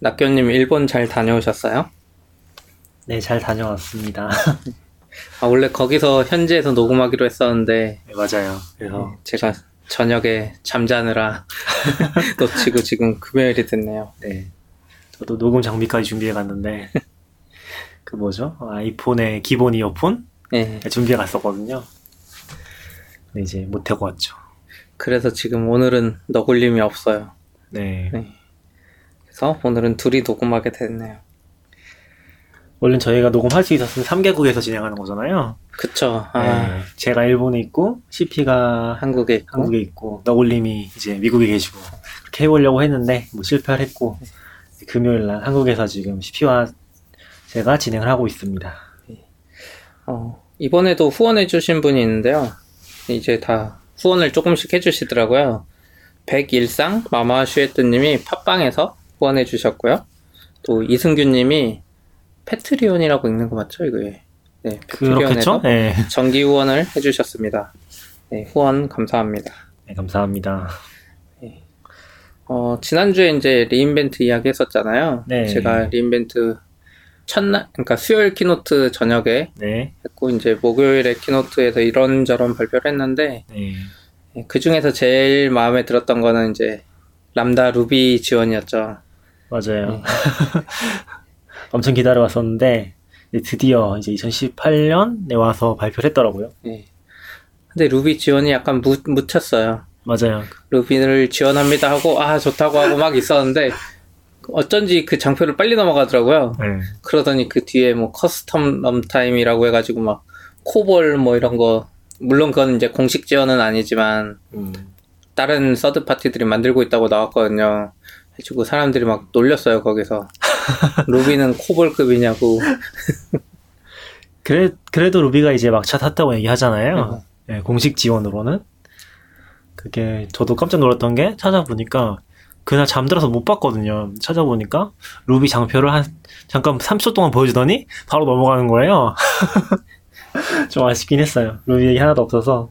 낙교님 일본 잘 다녀오셨어요? 네, 잘 다녀왔습니다. 아, 원래 거기서 현지에서 녹음하기로 했었는데 네, 맞아요. 그래서 네, 제가 저녁에 잠자느라 놓치고 지금 금요일이 됐네요. 네, 저도 녹음 장비까지 준비해 갔는데 그 뭐죠? 아이폰의 기본 이어폰 네, 준비해 갔었거든요. 근데 이제 못 하고 왔죠. 그래서 지금 오늘은 너굴림이 없어요. 네. 네. 그래서 오늘은 둘이 녹음하게 됐네요. 원래 저희가 녹음할 수 있었으면 3개국에서 진행하는 거잖아요. 그쵸. 아, 네, 제가 일본에 있고 CP가 한국에 있고. 한국에 있고 너굴님이 이제 미국에 계시고 그렇게 해보려고 했는데 뭐 실패를 했고 금요일 날 한국에서 지금 CP와 제가 진행을 하고 있습니다. 어, 이번에도 후원해주신 분이 있는데요. 이제 다 후원을 조금씩 해주시더라고요. 백일상 마마슈에트님이 팟빵에서 후원해 주셨고요. 또 이승규 님이 Patreon이라고 읽는 거 맞죠? 이거 예. 네? Patreon에서 네. 정기 후원을 해 주셨습니다. 네, 후원 감사합니다. 네, 감사합니다. 어, 지난주에 이제 re:Invent 이야기 했었잖아요. 네. 제가 re:Invent 첫날, 그러니까 수요일 keynote 저녁에 네. 했고, 이제 목요일에 keynote에서 이런저런 발표를 했는데, 네. 그 중에서 제일 마음에 들었던 거는 이제 Lambda Ruby 지원이었죠. 맞아요. 엄청 기다려왔었는데 드디어 이제 2018년에 와서 발표를 했더라고요. 예. 근데 루비 지원이 약간 무, 묻혔어요. 맞아요. Ruby를 지원합니다 하고, 아, 좋다고 하고 막 있었는데, 어쩐지 그 장표를 빨리 넘어가더라고요. 네. 그러더니 그 뒤에 뭐 custom runtime이라고 해가지고 막 COBOL 뭐 이런 거 물론 그건 이제 공식 지원은 아니지만 음. 다른 서드 파티들이 만들고 있다고 나왔거든요. 해가지고 사람들이 막 놀렸어요 거기서 루비는 코볼급이냐고. 그래 그래도 루비가 이제 막차 탔다고 얘기하잖아요. 네, 공식 지원으로는 그게 저도 깜짝 놀랐던 게 찾아보니까 그날 잠들어서 못 봤거든요. 찾아보니까 루비 장표를 한 잠깐 3초 동안 보여주더니 바로 넘어가는 거예요. 좀 아쉽긴 했어요. 루비 얘기 하나도 없어서.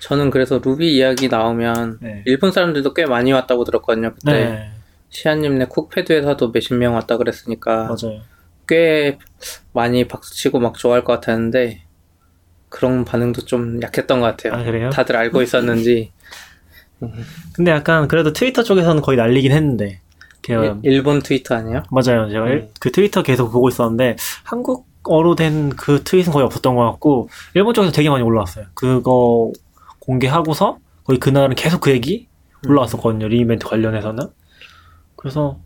저는 그래서 루비 이야기 나오면 네. 일본 사람들도 꽤 많이 왔다고 들었거든요. 그때 네, 시아님네 쿡패드에서도 몇십 명 왔다 그랬으니까 맞아요. 꽤 많이 박수치고 막 좋아할 것 같았는데 그런 반응도 좀 약했던 것 같아요. 아 그래요? 다들 알고 있었는지 근데 약간 그래도 트위터 쪽에서는 거의 날리긴 했는데. 일- 일본 트위터 아니에요? 맞아요. 제가 일- 네. 그 트위터 계속 보고 있었는데 한국어로 된 그 트윗은 거의 없었던 것 같고 일본 쪽에서 되게 많이 올라왔어요. 그거 공개하고서 거의 그날은 계속 그 얘기 올라왔었거든요. re:Invent 관련해서는. 그래서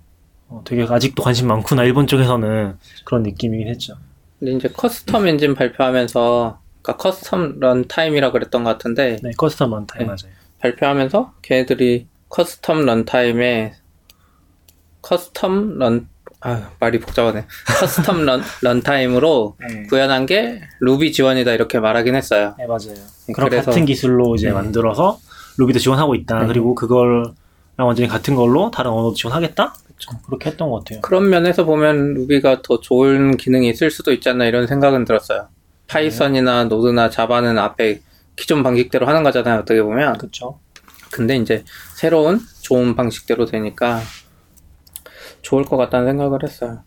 어, 되게 아직도 관심 많구나 일본 쪽에서는 그런 느낌이긴 했죠. 근데 이제 custom 엔진 발표하면서 그러니까 custom runtime이라 그랬던 것 같은데 네, custom Lambda 네. 맞아요. 발표하면서 걔네들이 custom runtime에 custom run 아, 말이 복잡하네. custom run, runtime으로 네. 구현한 게 루비 지원이다 이렇게 말하긴 했어요. 네, 맞아요. 네, 그런 그래서- 같은 기술로 이제 네. 만들어서 Ruby도 지원하고 있다. 네. 그리고 그걸 완전히 같은 걸로 다른 언어도 지원하겠다? 그렇게 했던 것 같아요. 그런 면에서 보면 Ruby가 더 좋은 기능이 있을 수도 있지 않나 이런 생각은 들었어요. Python이나 Node나 Java는 앞에 기존 방식대로 하는 거잖아요. 어떻게 보면. 그렇죠. 근데 이제 새로운 좋은 방식대로 되니까 좋을 것 같다는 생각을 했어요.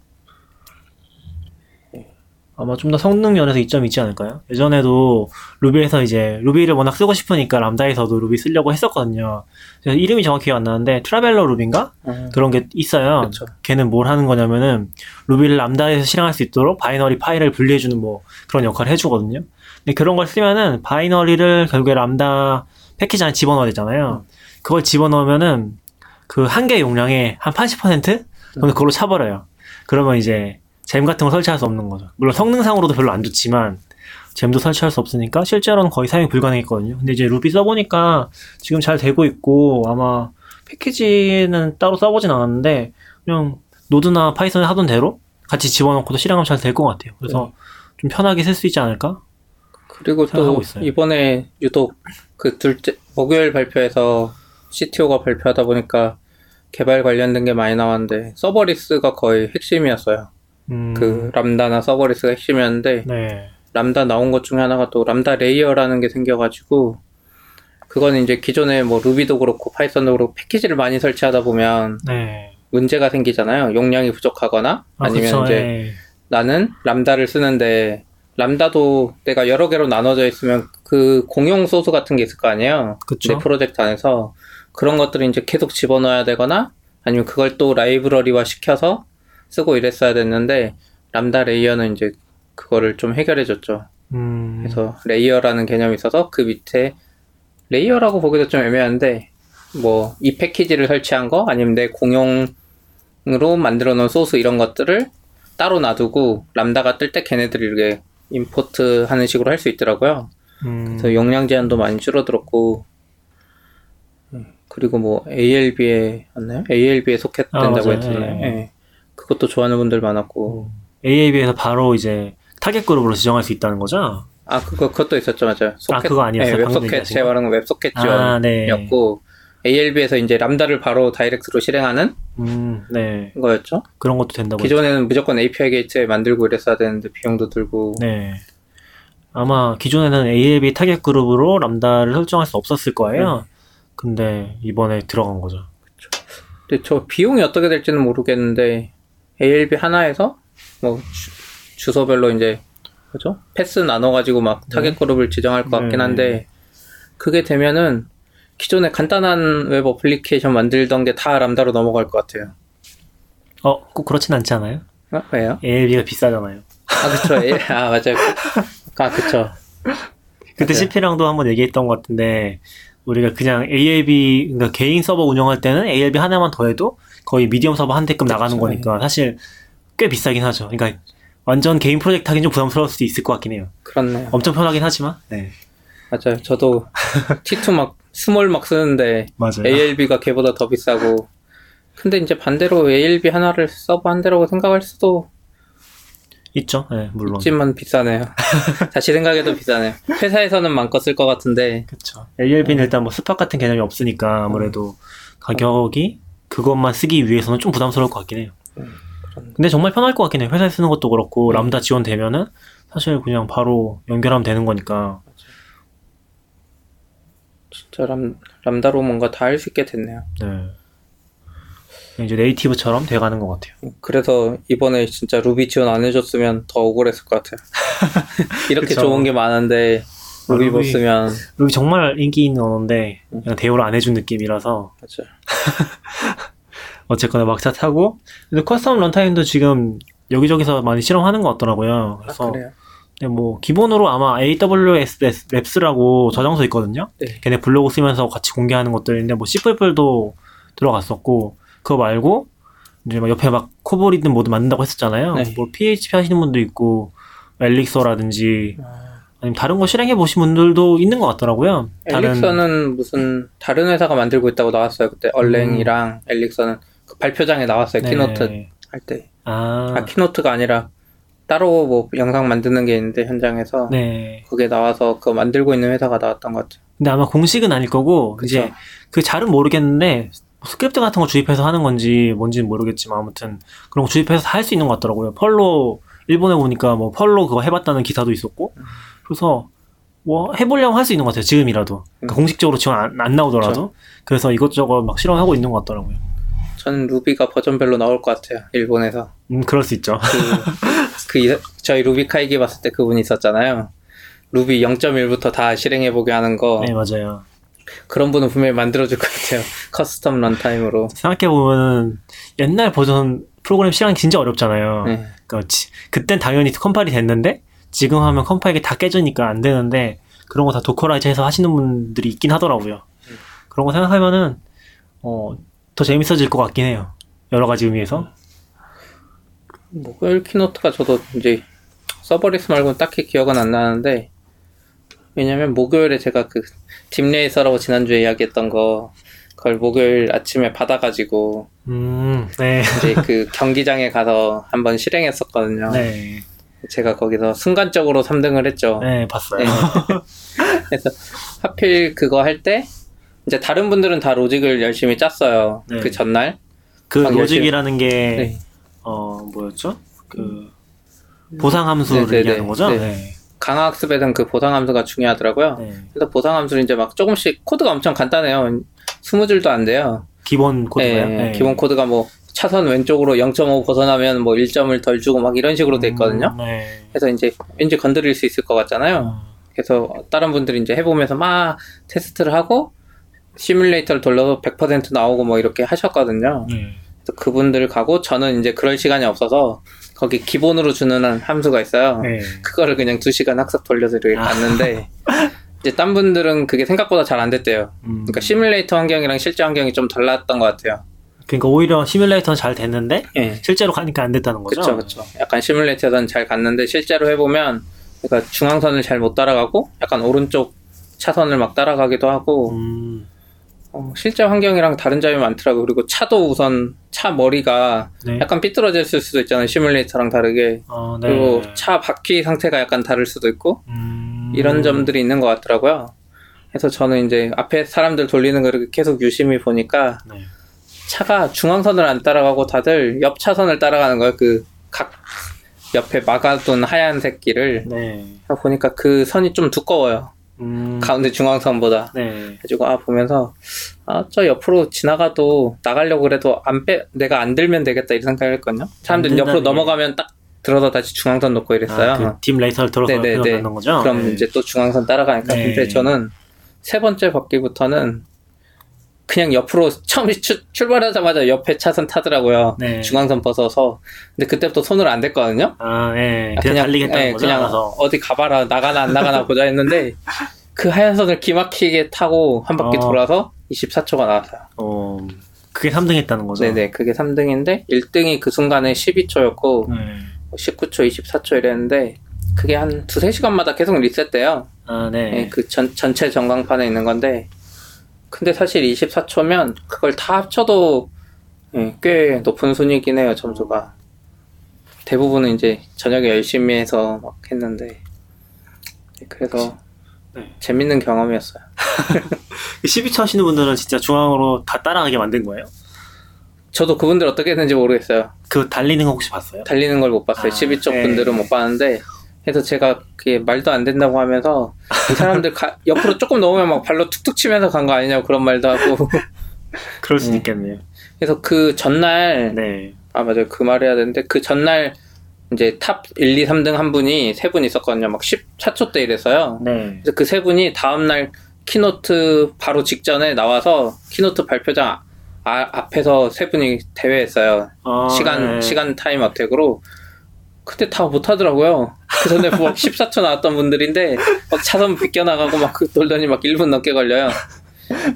아마 좀 더 성능 면에서 이점이 있지 않을까요? 예전에도 Ruby에서 이제 Ruby를 워낙 쓰고 싶으니까 Lambda에서도 Ruby 쓰려고 했었거든요. 그래서 이름이 정확히 기억 안 나는데 Traveler Ruby인가? 그런 게 있어요. 그쵸. 걔는 뭘 하는 거냐면은 Ruby를 Lambda에서 실행할 수 있도록 binary 파일을 분리해주는 뭐 그런 역할을 해주거든요. 근데 그런 걸 쓰면은 binary를 결국에 람다 패키지 안에 집어넣어야 되잖아요. 그걸 집어넣으면은 그 한계 용량의 한 80% 정도 그걸로 차버려요. 그러면 이제 잼 같은 걸 설치할 수 없는 거죠. 물론 성능상으로도 별로 안 좋지만 잼도 설치할 수 없으니까 실제로는 거의 사용이 불가능했거든요. 근데 이제 루비 써보니까 지금 잘 되고 있고 아마 패키지는 따로 써보진 않았는데 그냥 노드나 파이썬에 하던 대로 같이 집어넣고도 실행하면 잘 될 것 같아요. 그래서 좀 편하게 쓸 수 있지 않을까? 그리고 또 있어요. 이번에 유독 그 둘째 목요일 발표에서 CTO가 발표하다 보니까 개발 관련된 게 많이 나왔는데 serverless가 거의 핵심이었어요. 음, 그 Lambda나 serverless가 핵심이었는데 네. 람다 나온 것 중에 하나가 또 Lambda Layer라는 게 생겨가지고 그거는 이제 기존에 뭐 Ruby도 그렇고 Python도 그렇고 패키지를 많이 설치하다 보면 네. 문제가 생기잖아요. 용량이 부족하거나 아, 아니면 그쵸, 이제 예. 나는 Lambda를 쓰는데 Lambda도 내가 여러 개로 나눠져 있으면 그 공용 소스 같은 게 있을 거 아니에요. 그쵸. 내 프로젝트 안에서 그런 것들을 이제 계속 집어넣어야 되거나 아니면 그걸 또 라이브러리화 시켜서 쓰고 이랬어야 됐는데 Lambda Layer는 이제 그거를 좀 해결해 줬죠. 음, 그래서 layer라는 개념이 있어서 그 밑에 layer라고 보기도 좀 애매한데 뭐 이 패키지를 설치한 거 아니면 내 공용으로 만들어 놓은 소스 이런 것들을 따로 놔두고 Lambda가 뜰 때 걔네들이 이렇게 import 하는 식으로 할 수 있더라고요. 음, 그래서 용량 제한도 많이 줄어들었고 음, 그리고 뭐 ALB에 맞나요? ALB에 소켓 된다고 아. 했잖아요. 예. 예. 그것도 좋아하는 분들 많았고 ALB에서 바로 이제 타겟 그룹으로 지정할 수 있다는 거죠? 아 그거 그것도 있었죠 맞아요. 아, 그거 아니었어요? 네, WebSocket 제가 거? 말한 건 WebSocket 아, 네. 지원이었고 ALB에서 이제 Lambda를 바로 direct로 실행하는 음, 네. 거였죠. 그런 것도 된다고 했죠. 기존에는 무조건 API Gateway 만들고 이랬어야 되는데 비용도 들고 네. 아마 기존에는 AAB 타겟 그룹으로 람다를 설정할 수 없었을 거예요. 근데 이번에 들어간 거죠. 근데 저 비용이 어떻게 될지는 모르겠는데 ALB 하나에서 뭐 주, 소별로 이제 뭐죠? path 나눠가지고 막 타겟 그룹을 지정할 것 같긴 네. 한데 그게 되면은 기존에 간단한 웹 어플리케이션 만들던 게 다 Lambda로 넘어갈 것 같아요. 어, 꼭 그렇진 않지 않아요? 아, 왜요? ALB가 비싸잖아요. 아 그쵸. A- 아 맞아요. 아 그쵸. 그때. CP랑도 한번 얘기했던 것 같은데 우리가 그냥 ALB 그러니까 개인 서버 운영할 때는 ALB 하나만 더해도 거의 medium 서버 한 대급 나가는 그쵸. 거니까 사실 꽤 비싸긴 하죠. 그러니까 완전 개인 프로젝트 하긴 좀 부담스러울 수도 있을 것 같긴 해요. 그렇네요. 엄청 편하긴 하지만. 네. 맞아요. 저도 T2 막 small 막 쓰는데 맞아요. ALB가 걔보다 더 비싸고. 근데 이제 반대로 ALB 하나를 서버 한 대라고 생각할 수도 있죠. 네, 물론. 있지만 비싸네요. 다시 생각해도 비싸네요. 회사에서는 마음껏 쓸 것 같은데 그렇죠. ALB는 일단 뭐 스팟 같은 개념이 없으니까 아무래도 가격이 그것만 쓰기 위해서는 좀 부담스러울 것 같긴 해요. 음, 근데 정말 편할 것 같긴 해요. 회사에 쓰는 것도 그렇고 람다 지원되면은 사실 그냥 바로 연결하면 되는 거니까. 진짜 람, Lambda로 뭔가 다 할 수 있게 됐네요. 네. 이제 native처럼 돼가는 것 같아요. 그래서 이번에 진짜 루비 지원 안 해줬으면 더 억울했을 것 같아요. 이렇게 그쵸. 좋은 게 많은데 아, 루비 못 루비. 쓰면 루비 정말 인기 있는 언어인데 그냥 대우를 안 해준 느낌이라서 맞아요. 어쨌거나 막차 타고 근데 custom runtime도 지금 여기저기서 많이 실험하는 것 같더라고요. 아, 그래서 그래요. 네, 뭐 기본으로 아마 AWS Labs라고 저장소 있거든요. 네. 걔네 블로그 쓰면서 같이 공개하는 것들인데 뭐 C++도 들어갔었고 그거 말고 이제 막 옆에 막 COBOL이든 뭐든 만든다고 했었잖아요. 네. 뭐 PHP 하시는 분도 있고 Elixir라든지 아, 아니면 다른 거 실행해 보신 분들도 있는 것 같더라고요. 엘릭서는 무슨 다른 회사가 만들고 있다고 나왔어요. 그때 Erlang이랑 Elixir는 그 발표장에 나왔어요. 네. keynote 할 때. 아, 아 keynote가 아니라 따로 뭐 영상 만드는 게 있는데 현장에서 네. 그게 나와서 그거 만들고 있는 회사가 나왔던 것 같아요. 근데 아마 공식은 아닐 거고 그쵸. 이제 그 잘은 모르겠는데 스크립트 같은 거 주입해서 하는 건지 뭔지는 모르겠지만 아무튼 그런 거 주입해서 할수 있는 것 같더라고요. Perl로 일본에 보니까 뭐 Perl로 그거 해봤다는 기사도 있었고 그래서 뭐 해보려면 할수 있는 것 같아요. 지금이라도 그러니까 음. 공식적으로 지원 안, 안 나오더라도 그래서 이것저것 막 실험하고 있는 것 같더라고요. 저는 Ruby가 버전별로 나올 것 같아요. 일본에서. 음 그럴 수 있죠. 그, 그 이- 저희 RubyKaigi 봤을 때 그분이 있었잖아요. 루비 0.1부터 다 실행해보게 하는 거. 네 맞아요. 그런 분은 분명히 만들어줄 것 같아요. custom runtime으로. 생각해 보면 옛날 버전 프로그램 실행이 진짜 어렵잖아요. 네. 그러니까 지- 그땐 당연히 컴파일이 됐는데 지금 하면 컴파일이 다 깨지니까 안 되는데 그런 거 다 dockerize해서 하시는 분들이 있긴 하더라고요. 그런 거 생각하면은 어, 더 재밌어질 것 같긴 해요. 여러 가지 의미에서. 목요일 keynote가 저도 이제 serverless 말고는 딱히 기억은 안 나는데 왜냐면 목요일에 제가 그 DeepRacer라고 지난주에 이야기했던 거 그걸 목요일 아침에 받아가지고 음, 네. 이제 그 경기장에 가서 한번 실행했었거든요. 네. 제가 거기서 순간적으로 3등을 했죠. 네, 봤어요. 네. 그래서 하필 그거 할 때 이제 다른 분들은 다 로직을 열심히 짰어요. 네. 그 전날. 그막 로직이라는 게, 네. 어, 뭐였죠? 그, 보상 함수를 네, 네, 얘기하는 네. 거죠? 네. 네. 강화 학습에는 그 보상 함수가 중요하더라고요. 네. 그래서 보상 함수를 이제 막 조금씩 코드가 엄청 간단해요. 스무 줄도 안 돼요. 기본 코드가요? 네, 네. 기본 코드가 뭐 차선 왼쪽으로 0.5 벗어나면 뭐 1점을 덜 주고 막 이런 식으로 돼 있거든요. 음, 네. 그래서 이제 왠지 건드릴 수 있을 것 같잖아요. 어, 그래서 다른 분들이 이제 해보면서 막 테스트를 하고 시뮬레이터를 돌려서 100% 나오고 뭐 이렇게 하셨거든요. 네. 그래서 그분들 가고 저는 이제 그럴 시간이 없어서 거기 기본으로 주는 한 함수가 있어요. 네. 그거를 그냥 2시간 학습 돌려서 이렇게 아. 봤는데 이제 딴 분들은 그게 생각보다 잘 안 됐대요. 음. 그러니까 시뮬레이터 환경이랑 실제 환경이 좀 달랐던 것 같아요. 그러니까 오히려 시뮬레이터는 잘 됐는데 예. 실제로 가니까 안 됐다는 거죠. 그쵸, 그쵸. 약간 시뮬레이터는 잘 갔는데 실제로 해보면 그러니까 중앙선을 잘 못 따라가고 약간 오른쪽 차선을 막 따라가기도 하고 음, 어, 실제 환경이랑 다른 점이 많더라고요. 그리고 차도 우선 차 머리가 네. 약간 삐뚤어졌을 수도 있잖아요. 시뮬레이터랑 다르게. 어, 네. 그리고 차 바퀴 상태가 약간 다를 수도 있고 음, 이런 점들이 있는 것 같더라고요. 그래서 저는 이제 앞에 사람들 돌리는 거를 계속 유심히 보니까 네. 차가 중앙선을 안 따라가고 다들 옆 차선을 따라가는 거예요. 그 각 옆에 막아둔 하얀색 길을 네. 보니까 그 선이 좀 두꺼워요. 음, 가운데 중앙선보다. 네. 가지고 아 보면서 아 저 옆으로 지나가도 나가려고 그래도 안 빼 내가 안 들면 되겠다 이런 생각을 했거든요. 사람들은 안 옆으로 게. 넘어가면 딱 들어서 다시 중앙선 놓고 이랬어요. 아, 그팀 레이서를 들어서 네네네. 들어가는 거죠. 그럼 네. 이제 또 중앙선 따라가니까 네. 근데 저는 세 번째 바퀴부터는 그냥 옆으로 처음 출, 출발하자마자 옆에 차선 타더라고요. 네. 중앙선 벗어서 근데 그때부터 손을 안 댔거든요. 아, 예. 그냥, 달리겠다는 예, 거죠. 그냥 알아서. 어디 가봐라 나가나 안 나가나 보자 했는데 그 하얀 선을 기막히게 타고 한 바퀴 어. 돌아서 24초가 나왔어요. 어, 그게 3등 했다는 거죠. 네네 그게 3등인데 1등이 그 순간에 12초였고 네. 19초, 24초 이랬는데 그게 한 두세 시간마다 계속 리셋돼요. 아, 네. 예, 그 전, 전체 전광판에 있는 건데 근데 사실 24초면 그걸 다 합쳐도 예, 꽤 높은 순위긴 해요 점수가 대부분은 이제 저녁에 열심히 해서 막 했는데 예, 그래서 네. 재밌는 경험이었어요 12초 하시는 분들은 진짜 중앙으로 다 따라가게 만든 거예요? 저도 그분들 어떻게 했는지 모르겠어요 그 달리는 거 혹시 봤어요? 달리는 걸 못 봤어요 아, 12쪽 네. 분들은 못 봤는데 그래서 제가 그게 말도 안 된다고 하면서 이 사람들 가- 옆으로 조금 넘으면 막 발로 툭툭 치면서 간 거 아니냐고 그런 말도 하고 그럴 수 네. 있겠네요. 그래서 그 전날 네. 아 맞아요 그말 해야 되는데 그 전날 이제 탑 1, 2, 3등 한 분이 세 분 있었거든요 막 14초 대 이래서요 네. 그래서 그 세 분이 다음 날 keynote 바로 직전에 나와서 keynote 발표장 아- 앞에서 세 분이 대회했어요 어, 시간 네. 시간 time attack으로 근데 다 못하더라고요 그 전에 막 14초 나왔던 분들인데 막 차선 비껴나가고 막그 돌더니 막 1분 넘게 걸려요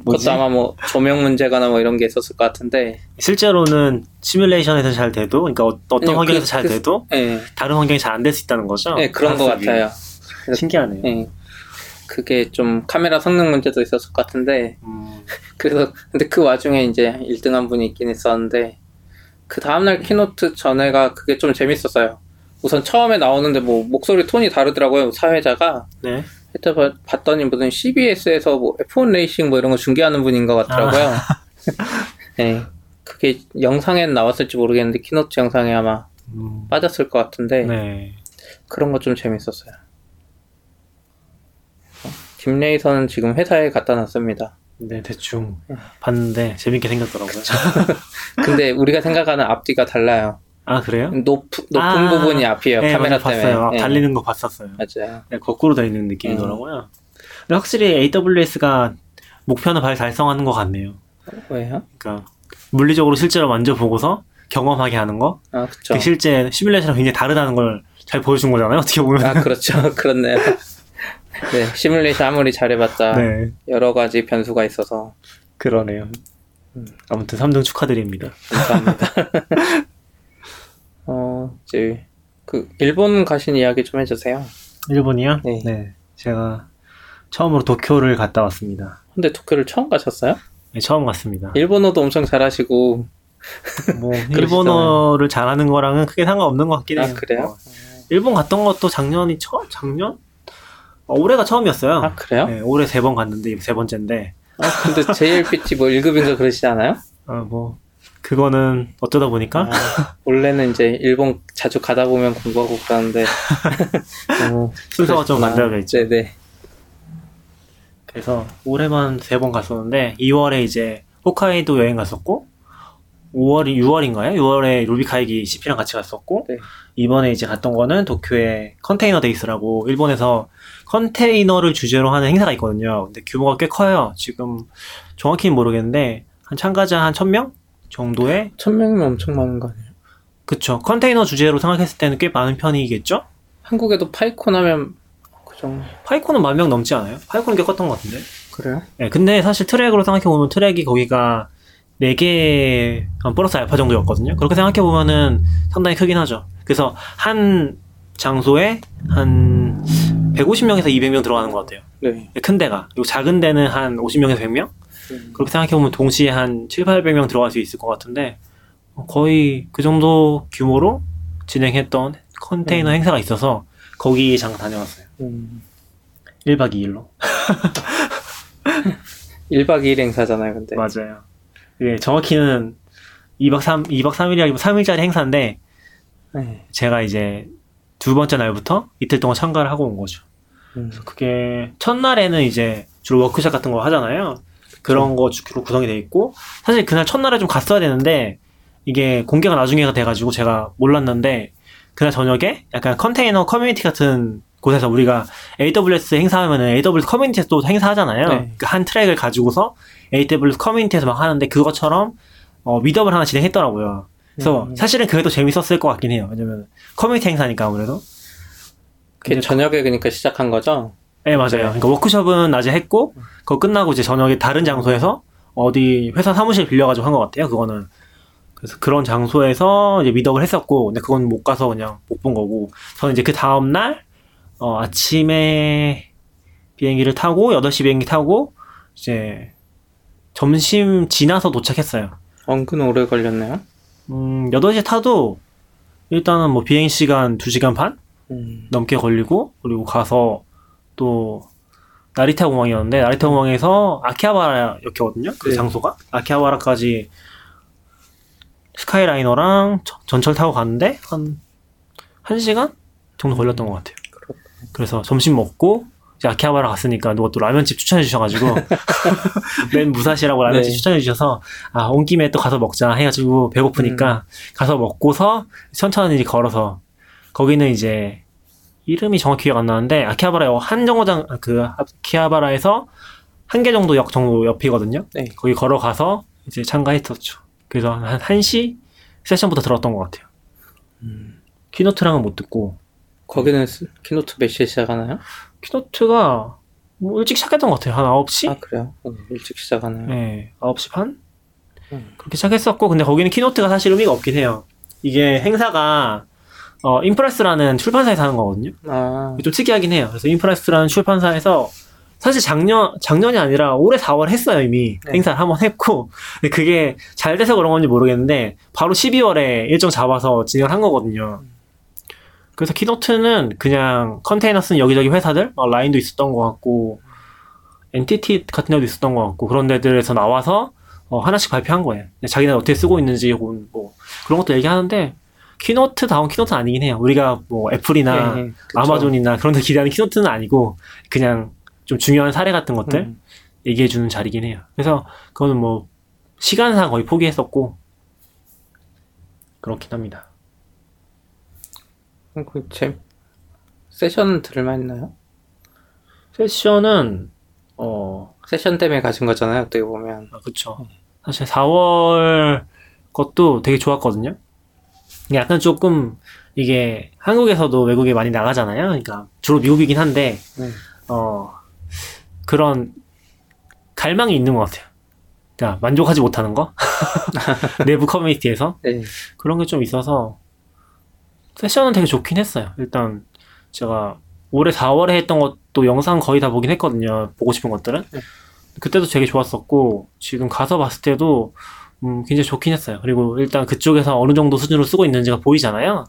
뭐지? 그것도 아마 뭐 조명 문제거나 뭐 이런 게 있었을 것 같은데 실제로는 시뮬레이션에서 잘 돼도, 그러니까 어, 떤 아니요, 환경에서 그- 잘 그- 돼도 예 다른 환경이 잘 안 될 수 있다는 거죠? 네, 그런 것. 같아요 신기하네요. 예. 그게 좀 카메라 성능 문제도 있었을 것 같은데 음, 그래서 근데 그 와중에 이제 1등한 분이 있긴 있었는데 그 다음날 keynote 전에가 그게 좀 재밌었어요. 우선 처음에 나오는데 뭐 목소리 톤이 다르더라고요 사회자가. 네. 봐- 봤더니 무슨 CBS에서 뭐 F1 레이싱 뭐 이런 거 중계하는 분인 것 같더라고요. 네. 그게 영상엔 나왔을지 모르겠는데 keynote 영상에 아마 음, 빠졌을 것 같은데 네. 그런 거 좀 재밌었어요. DeepRacer는 지금 회사에 갖다 놨습니다. 네, 대충 봤는데 재밌게 생겼더라고요. 근데 우리가 생각하는 앞뒤가 달라요. 아, 그래요? 높, 높은 아, 부분이 앞이에요. 네, 카메라. 때문에. 봤어요. 예, 달리는 거 봤었어요. 맞아요. 네, 거꾸로 돼 있는 느낌이더라고요. 근데 확실히 AWS가 목표는 잘 달성하는 것 같네요. 왜요? 그러니까 물리적으로 실제로 만져보고서 경험하게 하는 거. 아, 그쵸. 그게 실제 시뮬레이션이랑 굉장히 다르다는 걸 잘 보여준 거잖아요. 어떻게 보면. 아, 그렇죠. 그렇네요. 네, 시뮬레이션 아무리 잘해봤자 네, 여러 가지 변수가 있어서 그러네요. 아무튼 3등 축하드립니다. 감사합니다. 어, 이제 그 일본 가신 이야기 좀 해주세요. 일본이요? 네. 제가 처음으로 도쿄를 갔다 왔습니다. 근데 도쿄를 처음 가셨어요? 네, 처음 갔습니다. 일본어도 엄청 잘하시고 뭐 일본어를 잘하는 거랑은 크게 상관없는 것 같긴 해요. 아 그래요? 어, 일본 갔던 것도 작년이 처음 작년? 어, 올해가 처음이었어요. 아 그래요? 네, 올해 세 번 갔는데 세 번째인데 아 근데 JLPT 뭐 1급인가 그러시지 않아요? 어, 뭐 그거는 어쩌다 보니까 아, 원래는 이제 일본 자주 가다 보면 공부하고 그러는데 어, 순서가 좀. 만들어져 있죠. 네네. 그래서 올해만 세 번 갔었는데 2월에 이제 홋카이도 여행 갔었고 5월이 6월인가요? 6월에 루비카이기 CP랑 같이 갔었고 네. 이번에 이제 갔던 거는 도쿄의 Container Days라고 일본에서 컨테이너를 주제로 하는 행사가 있거든요. 근데 규모가 꽤 커요. 지금 정확히는 모르겠는데 한 참가자 한 1000명 정도의 천 명이면 엄청 많은 거 아니에요? 그쵸. 컨테이너 주제로 생각했을 때는 꽤 많은 편이겠죠? 한국에도 PyCon 하면 그 정도 PyCon은 만 명 넘지 않아요? PyCon은 꽤 컸던 것 같은데. 그래요? 네, 근데 사실 트랙으로 생각해보면 트랙이 거기가 4개 플러스 알파 정도였거든요. 그렇게 생각해보면은 상당히 크긴 하죠. 그래서 한 장소에 한 150명에서 200명 들어가는 것 같아요. 네. 큰 데가. 그리고 작은 데는 한 50명에서 100명? 음. 그렇게 생각해보면 동시에 한 7, 800명 들어갈 수 있을 것 같은데 어, 거의 그 정도 규모로 진행했던 컨테이너 음. 행사가 있어서 거기 잠깐 다녀왔어요. 음. 1박 2일로. 1박 2일 행사잖아요, 근데. 맞아요. 예, 정확히는 2박 3, 2박 3일이라기보다 3일짜리 행사인데, 네. 제가 이제 두 번째 날부터 이틀 동안 참가를 하고 온 거죠. 음. 그게, 첫날에는 이제 주로 워크샵 같은 거 하잖아요. 그런 거 주로 구성이 돼 있고, 사실 그날 첫날에 좀 갔어야 되는데, 이게 공개가 나중에가 돼가지고 제가 몰랐는데, 그날 저녁에 약간 컨테이너 커뮤니티 같은 곳에서 우리가 AWS 행사하면은 AWS 커뮤니티에서 또 행사하잖아요. 네. 그한 트랙을 가지고서 AWS 커뮤니티에서 막 하는데 그것처럼 어, meetup을 하나 진행했더라고요. 그래서 음. 사실은 그게 더 재밌었을 것 같긴 해요. 왜냐면 커뮤니티 행사니까 아무래도. 그게 저녁에 그러니까 시작한 거죠? 네 맞아요. 그러니까 워크숍은 낮에 했고 그거 끝나고 이제 저녁에 다른 장소에서 어디 회사 사무실 빌려가지고 한 것 같아요. 그거는. 그래서 그런 장소에서 이제 meetup을 했었고 근데 그건 못 가서 그냥 못 본 거고 저는 이제 그 다음 날 어, 아침에 비행기를 타고 8시 비행기 타고 이제 점심 지나서 도착했어요. 은근 오래 걸렸네요. 음, 8시에 타도 일단은 뭐 비행 시간 2시간 반 음. 넘게 걸리고 그리고 가서 또 나리타 공항이었는데 나리타 공항에서 아키하바라 역이거든요. 그 네. 장소가 아키하바라까지 스카이라이너랑 저- 전철 타고 갔는데 한 1시간 정도 걸렸던 것 같아요. 그래서 점심 먹고 이제 아키하바라 갔으니까 누가 또 라면집 추천해 주셔가지고 맨 무사시라고 라면집 네. 추천해 주셔서 아 온 김에 또 가서 먹자 해가지고 배고프니까 가서 먹고서 천천히 걸어서 거기는 이제 이름이 정확히 기억 안 나는데 아키하바라 한 정거장 그 아키하바라에서 한 개 정도 역 정도 옆이거든요. 네. 거기 걸어가서 이제 참가했었죠. 그래서 한 1시 세션부터 들었던 것 같아요. 음. keynote랑은 못 듣고 거기는 스- keynote 몇 시에 시작하나요? keynote가 뭐 일찍 시작했던 것 같아요. 한 9시? 아, 그래요? 음, 일찍 시작하네요. 네, 9시 반? 음. 그렇게 시작했었고, 근데 거기는 keynote가 사실 의미가 없긴 해요. 이게 행사가, 어, Impress라는 출판사에서 하는 거거든요. 아, 좀 특이하긴 해요. 그래서 Impress라는 출판사에서 사실 작년, 작년이 아니라 올해 4월 했어요, 이미. 네. 행사를 한번 했고. 근데 그게 잘 돼서 그런 건지 모르겠는데, 바로 12월에 일정 잡아서 진행을 한 거거든요. 그래서 keynote는 그냥 컨테이너 쓴 여기저기 회사들, 어, 라인도 있었던 것 같고, NTT 같은 데도 있었던 것 같고, 그런 데들에서 나와서 어, 하나씩 발표한 거예요. 그냥 자기네가 어떻게 쓰고 있는지, 혹은 뭐, 그런 것도 얘기하는데, keynote 다운 keynote는 아니긴 해요. 우리가 뭐 애플이나 예, 예. 아마존이나 그런 데 기대하는 keynote는 아니고 그냥 좀 중요한 사례 같은 것들 음. 얘기해 주는 자리긴 해요. 그래서 그거는 뭐 시간상 거의 포기했었고 그렇긴 합니다. 음, 그 제, 세션 들을만 했나요? 세션은 어 세션 때문에 가신 거잖아요, 어떻게 보면. 아, 그쵸. 사실 4월 것도 되게 좋았거든요. 약간 조금 이게 한국에서도 외국에 많이 나가잖아요. 그러니까 주로 미국이긴 한데 네. 어, 그런 갈망이 있는 것 같아요. 그러니까 만족하지 못하는 거? 내부 커뮤니티에서? 네. 그런 게 좀 있어서 세션은 되게 좋긴 했어요. 일단 제가 올해 4월에 했던 것도 영상 거의 다 보긴 했거든요. 보고 싶은 것들은. 네. 그때도 되게 좋았었고 지금 가서 봤을 때도 음, 굉장히 좋긴 했어요. 그리고 일단 그쪽에서 어느 정도 수준으로 쓰고 있는지가 보이잖아요.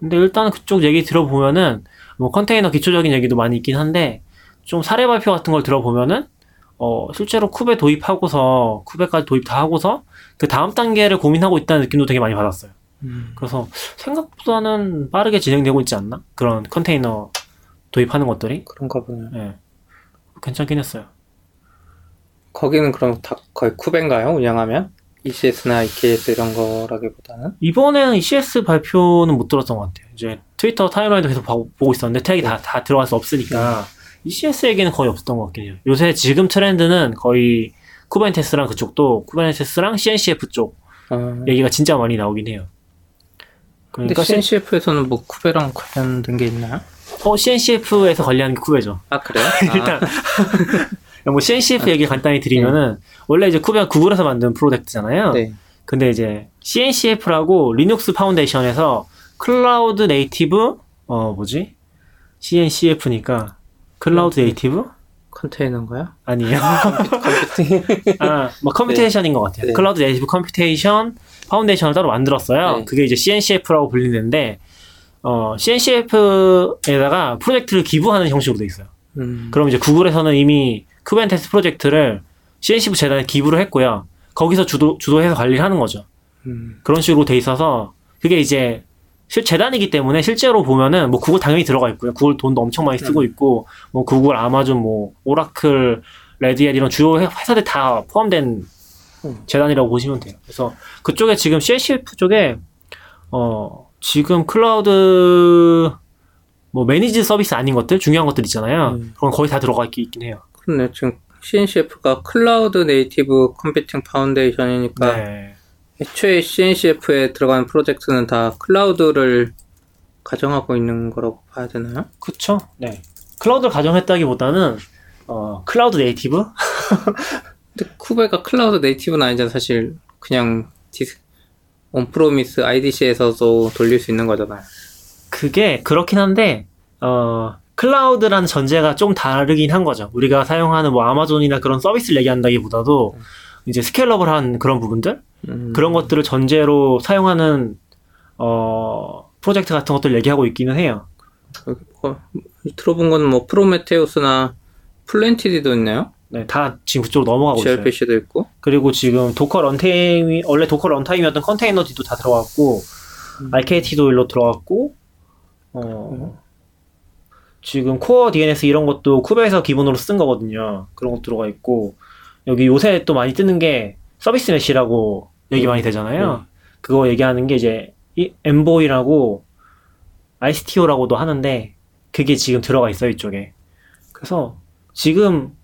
근데 일단 그쪽 얘기 들어보면은 뭐 컨테이너 기초적인 얘기도 많이 있긴 한데 좀 사례 발표 같은 걸 들어보면은 어 실제로 쿠베 도입하고서 쿠베까지 도입 다 하고서 그 다음 단계를 고민하고 있다는 느낌도 되게 많이 받았어요. 음. 그래서 생각보다는 빠르게 진행되고 있지 않나? 그런 컨테이너 도입하는 것들이 그런가 보네요. 예. 괜찮긴 했어요. 거기는 그럼 다 거의 쿠베인가요? 운영하면? ECS나 EKS 이런 거라기보다는? 이번에는 ECS 발표는 못 들었던 것 같아요. 이제 트위터 timeline도 계속 봐- 보고 있었는데 태그이 다, 다 들어갈 수 없으니까 ECS 얘기는 거의 없었던 것 같긴 해요. 요새 지금 트렌드는 거의 Kubernetes랑 그쪽도 Kubernetes랑 CNCF 쪽 어, 얘기가 진짜 많이 나오긴 해요. 근데 그러니까 C- CNCF에서는 뭐 Kube랑 관련된 게 있나요? 어, CNCF에서 관리하는 게 Kube죠. 아 그래요? 일단 뭐 CNCF 얘기 간단히 드리면은 원래 이제 Kube가 구글에서 만든 프로젝트잖아요. 아, 네. 근데 이제 CNCF라고 Linux Foundation에서 cloud native 어 뭐지? CNCF니까 cloud native 컨테이너인가요? 아니에요. computing. 아, 뭐 computation인 것 같아요. 네. cloud native computation foundation을 따로 만들었어요. 네. 그게 이제 CNCF라고 불리는데 어, CNCF에다가 프로젝트를 기부하는 형식으로 돼 있어요. 음, 그럼 이제 구글에서는 이미 Kubernetes 프로젝트를 CNCF 재단에 기부를 했고요. 거기서 주도 주도해서 관리를 하는 거죠. 음, 그런 식으로 돼 있어서 그게 이제 실 재단이기 때문에 실제로 보면은 뭐 구글 당연히 들어가 있고요. 구글 돈도 엄청 많이 쓰고 있고 뭐 구글, 아마존, 뭐 오라클, 레드햇 이런 주요 회- 회사들 다 포함된 음. 재단이라고 보시면 돼요. 그래서 그쪽에 지금 CNCF 쪽에 어 지금 클라우드 뭐 managed service 아닌 것들 중요한 것들 있잖아요. 음. 그건 거의 다 들어가 있, 있긴 해요. 그렇네. 지금 CNCF가 cloud native computing foundation이니까 네. 애초에 CNCF에 들어가는 프로젝트는 다 cloud를 가정하고 있는 거라고 봐야 되나요? 그쵸? 네. cloud를 가정했다기보다는 어 cloud native 근데 Kube가 cloud native는 아니잖아. 사실 그냥 디스, 온프로미스 IDC에서도 돌릴 수 있는 거잖아요. 그게 그렇긴 한데 어 클라우드라는 전제가 좀 다르긴 한 거죠. 우리가 사용하는 뭐 아마존이나 그런 서비스를 얘기한다기보다도 이제 스케일러블한 그런 부분들 음, 그런 것들을 전제로 사용하는 어 프로젝트 같은 것들 얘기하고 있기는 해요. 어, 들어본 거는 뭐 프로메테우스나 플랜티디도 있나요? 네, 다 지금 그쪽으로 넘어가고 있어요. gRPC도 있고. 그리고 지금 도커 런타임이 원래 도커 런타임이었던 컨테이너 D도 다 들어갔고 rkt도 일로 들어갔고 어 지금 CoreDNS 이런 것도 Kube에서 기본으로 쓴 거거든요. 그런 것도 들어가 있고 여기 요새 또 많이 뜨는 게 service mesh라고 얘기 많이 되잖아요. 그거 얘기하는 게 이제 이 Envoy라고 Istio라고도 하는데 그게 지금 들어가 있어요 이쪽에. 그래서 지금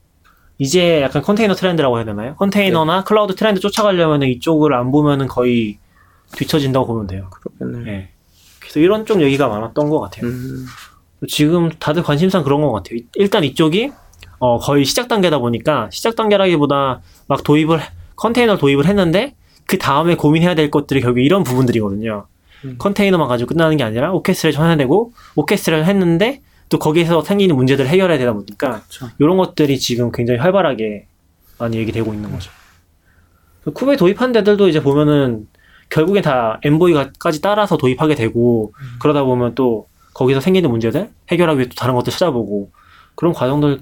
이제 약간 컨테이너 트렌드라고 해야 되나요? 컨테이너나 클라우드 트렌드 쫓아가려면 이쪽을 안 보면은 거의 뒤처진다고 보면 돼요. 그렇겠네. 예. 그래서 이런 쪽 얘기가 많았던 것 같아요. 음, 지금 다들 관심상 그런 것 같아요. 일단 이쪽이 어, 거의 시작 단계다 보니까 시작 단계라기보다 막 도입을 컨테이너 도입을 했는데 그 다음에 고민해야 될 것들이 결국 이런 부분들이거든요. 음. 컨테이너만 가지고 끝나는 게 아니라 오케스트레이션 해야 되고 오케스트레를 했는데 또 거기에서 생기는 문제들을 해결해야 되다 보니까 그렇죠. 이런 것들이 지금 굉장히 활발하게 많이 얘기되고 있는 거죠. 그 쿠베 도입한 데들도 이제 보면은 결국엔 다 엠보이까지 따라서 도입하게 되고 그러다 보면 또 거기서 생기는 문제들 해결하기 위해 또 다른 것들 찾아보고 그런 과정들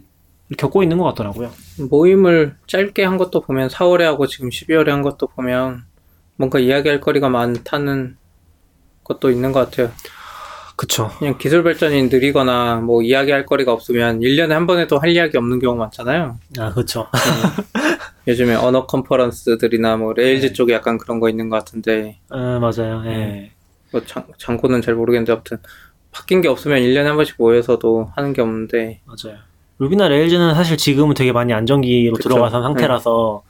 겪고 있는 것 같더라고요. 모임을 짧게 한 것도 보면 4월에 하고 지금 12월에 한 것도 보면 뭔가 이야기할 거리가 많다는 것도 있는 것 같아요. 그쵸. 그냥 기술 발전이 느리거나 뭐 이야기할 거리가 없으면 1년에 한 번에도 할 이야기 없는 경우 많잖아요. 아, 그쵸. 요즘에 언어 컨퍼런스들이나 뭐 Rails 쪽에 약간 그런 거 있는 것 같은데 아, 맞아요. 예. 뭐 장, Django는 잘 모르겠는데 아무튼 바뀐 게 없으면 1년에 한 번씩 모여서도 하는 게 없는데 맞아요. Ruby나 Rails는 사실 지금은 되게 많이 안정기로 그쵸. 들어가서 상태라서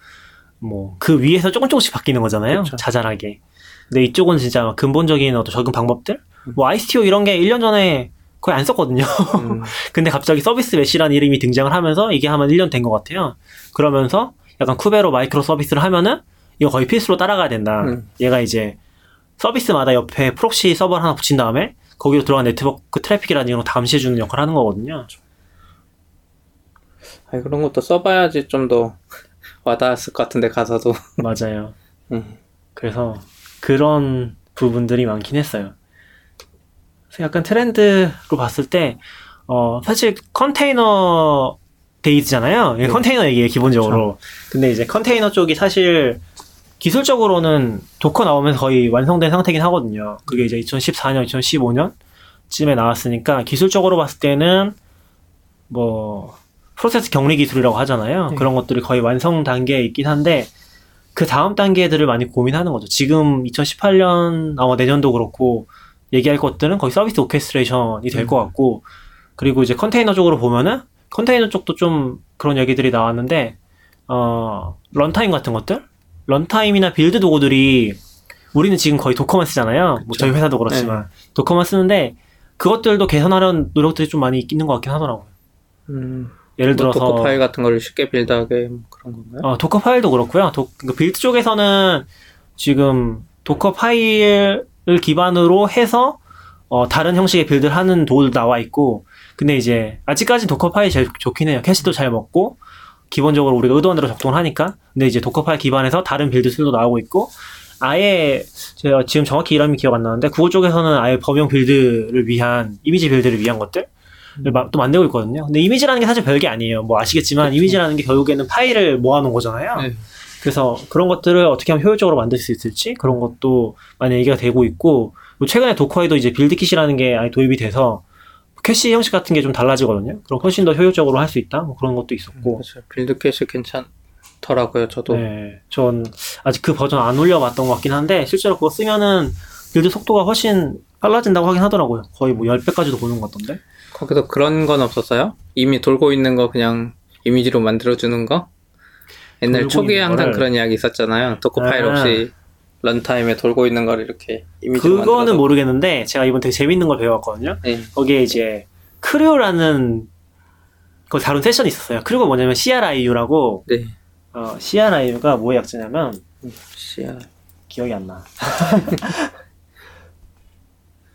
뭐 그 위에서 조금 조금씩 바뀌는 거잖아요. 그쵸. 자잘하게. 근데 이쪽은 진짜 근본적인 어떤 적용 방법들? 뭐 Istio 이런 게 1년 전에 거의 안 썼거든요. 음, 근데 갑자기 service mesh라는 이름이 등장을 하면서 이게 하면 1년 된 것 같아요. 그러면서 약간 쿠베로 마이크로 서비스를 하면은 이거 거의 필수로 따라가야 된다. 음. 얘가 이제 서비스마다 옆에 프록시 서버를 하나 붙인 다음에 거기로 들어간 네트워크 트래픽이라는 이런 거 감시해 주는 역할을 하는 거거든요. 아니, 그런 것도 써봐야지 좀 더 와닿았을 것 같은데 가사도 맞아요. 음. 그래서 그런 부분들이 많긴 했어요. 그래서 약간 트렌드로 봤을 때, 어, 사실 Container Days잖아요. 네. 컨테이너 얘기예요, 기본적으로. 근데 이제 컨테이너 쪽이 사실 기술적으로는 Docker 나오면서 거의 완성된 상태긴 하거든요. 그게 이제 2014년, 2015년 쯤에 나왔으니까 기술적으로 봤을 때는 뭐 프로세스 격리 기술이라고 하잖아요. 네. 그런 것들이 거의 완성 단계에 있긴 한데 그 다음 단계들을 많이 고민하는 거죠. 지금 2018년 아마 내년도 그렇고 얘기할 것들은 거의 서비스 orchestration이 될 음. 것 같고 그리고 이제 컨테이너 쪽으로 보면은 컨테이너 쪽도 좀 그런 얘기들이 나왔는데 어 runtime 같은 것들 runtime이나 build 도구들이 우리는 지금 거의 Docker만 쓰잖아요. 뭐 그쵸. 저희 회사도 그렇지만 Docker만 쓰는데 그것들도 개선하려는 노력들이 좀 많이 있는 것 같긴 하더라고요. 음, 예를 뭐 들어서 Docker 파일 같은 거를 쉽게 build하게 뭐 그런 건가요? 어, Docker 파일도 그렇고요. 도, 그 build 쪽에서는 지금 Docker 파일을 기반으로 해서 어, 다른 형식의 build를 하는 도구도 나와 있고 근데 이제 아직까지 Docker 파일이 제일 좋긴 해요. 캐시도 잘 먹고 기본적으로 우리가 의도한 대로 작동을 하니까 근데 이제 Docker 파일 기반에서 다른 build 툴도 나오고 있고 아예 제가 지금 정확히 이름이 기억 안 나는데 구글 쪽에서는 아예 범용 build를 위한 이미지 build를 위한 것들 또 만들고 있거든요. 근데 이미지라는 게 사실 별게 아니에요. 뭐 아시겠지만 이미지라는 게 결국에는 파일을 모아놓은 거잖아요. 네. 그래서 그런 것들을 어떻게 하면 효율적으로 만들 수 있을지 그런 것도 많이 얘기가 되고 있고 뭐 최근에 Docker에도 이제 BuildKit이라는 게 아예 도입이 돼서 캐시 형식 같은 게 좀 달라지거든요. 그럼 훨씬 더 효율적으로 할 수 있다. 뭐 그런 것도 있었고. 그렇죠. build 캐시 괜찮더라고요. 저도. 네, 전 아직 그 버전 안 올려봤던 것 같긴 한데 실제로 그거 쓰면은 build 속도가 훨씬 빨라진다고 하긴 하더라고요. 거의 뭐 10배까지도 보는 것 같던데. 거기서 그런 건 없었어요? 이미 돌고 있는 거 그냥 이미지로 만들어주는 거? 옛날 초기에 항상? 그런 이야기 있었잖아요. Docker 파일 아. 없이 runtime에 돌고 있는 걸 이렇게 이미지로 그거는 만들어서. 모르겠는데 제가 이번 되게 재밌는 걸 배워왔거든요. 네. 거기에 이제 CRIU라는 그 다룬 세션이 있었어요. CRIU가 뭐냐면 CRIU라고 네. 어, CRIU가 뭐의 약자냐면 시야. 기억이 안 나.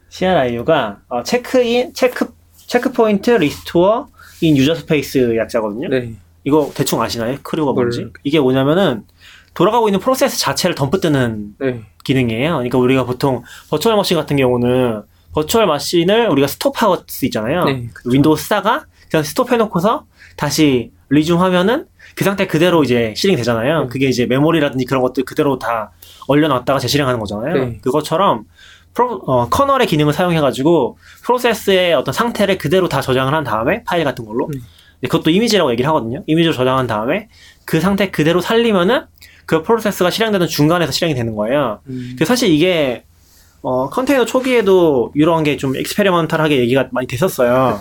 CRIU가 어, check in check checkpoint restore in user space 약자거든요. 네. 이거 대충 아시나요? CRIU가 뭔지? 모르- 이게 뭐냐면은 돌아가고 있는 프로세스 자체를 덤프 뜨는 네. 기능이에요. 그러니까 우리가 보통 virtual machine 같은 경우는 virtual machine을 우리가 스톱할 수 있잖아요. 네, 그쵸. 윈도우 쓰다가 그냥 스톱해놓고서 다시 resume하면은 그 상태 그대로 이제 실행 되잖아요. 네. 그게 이제 메모리라든지 그런 것들 그대로 다 얼려놨다가 재실행하는 거잖아요. 네. 그것처럼 프로, 어, 커널의 기능을 사용해가지고 프로세스의 어떤 상태를 그대로 다 저장을 한 다음에 파일 같은 걸로 네. 그것도 이미지라고 얘기를 하거든요. 이미지로 저장한 다음에 그 상태 그대로 살리면은 그 프로세스가 실행되는 중간에서 실행이 되는 거예요. 음. 그 사실 이게 어, 컨테이너 초기에도 이런 게 좀 experimental하게 얘기가 많이 됐었어요.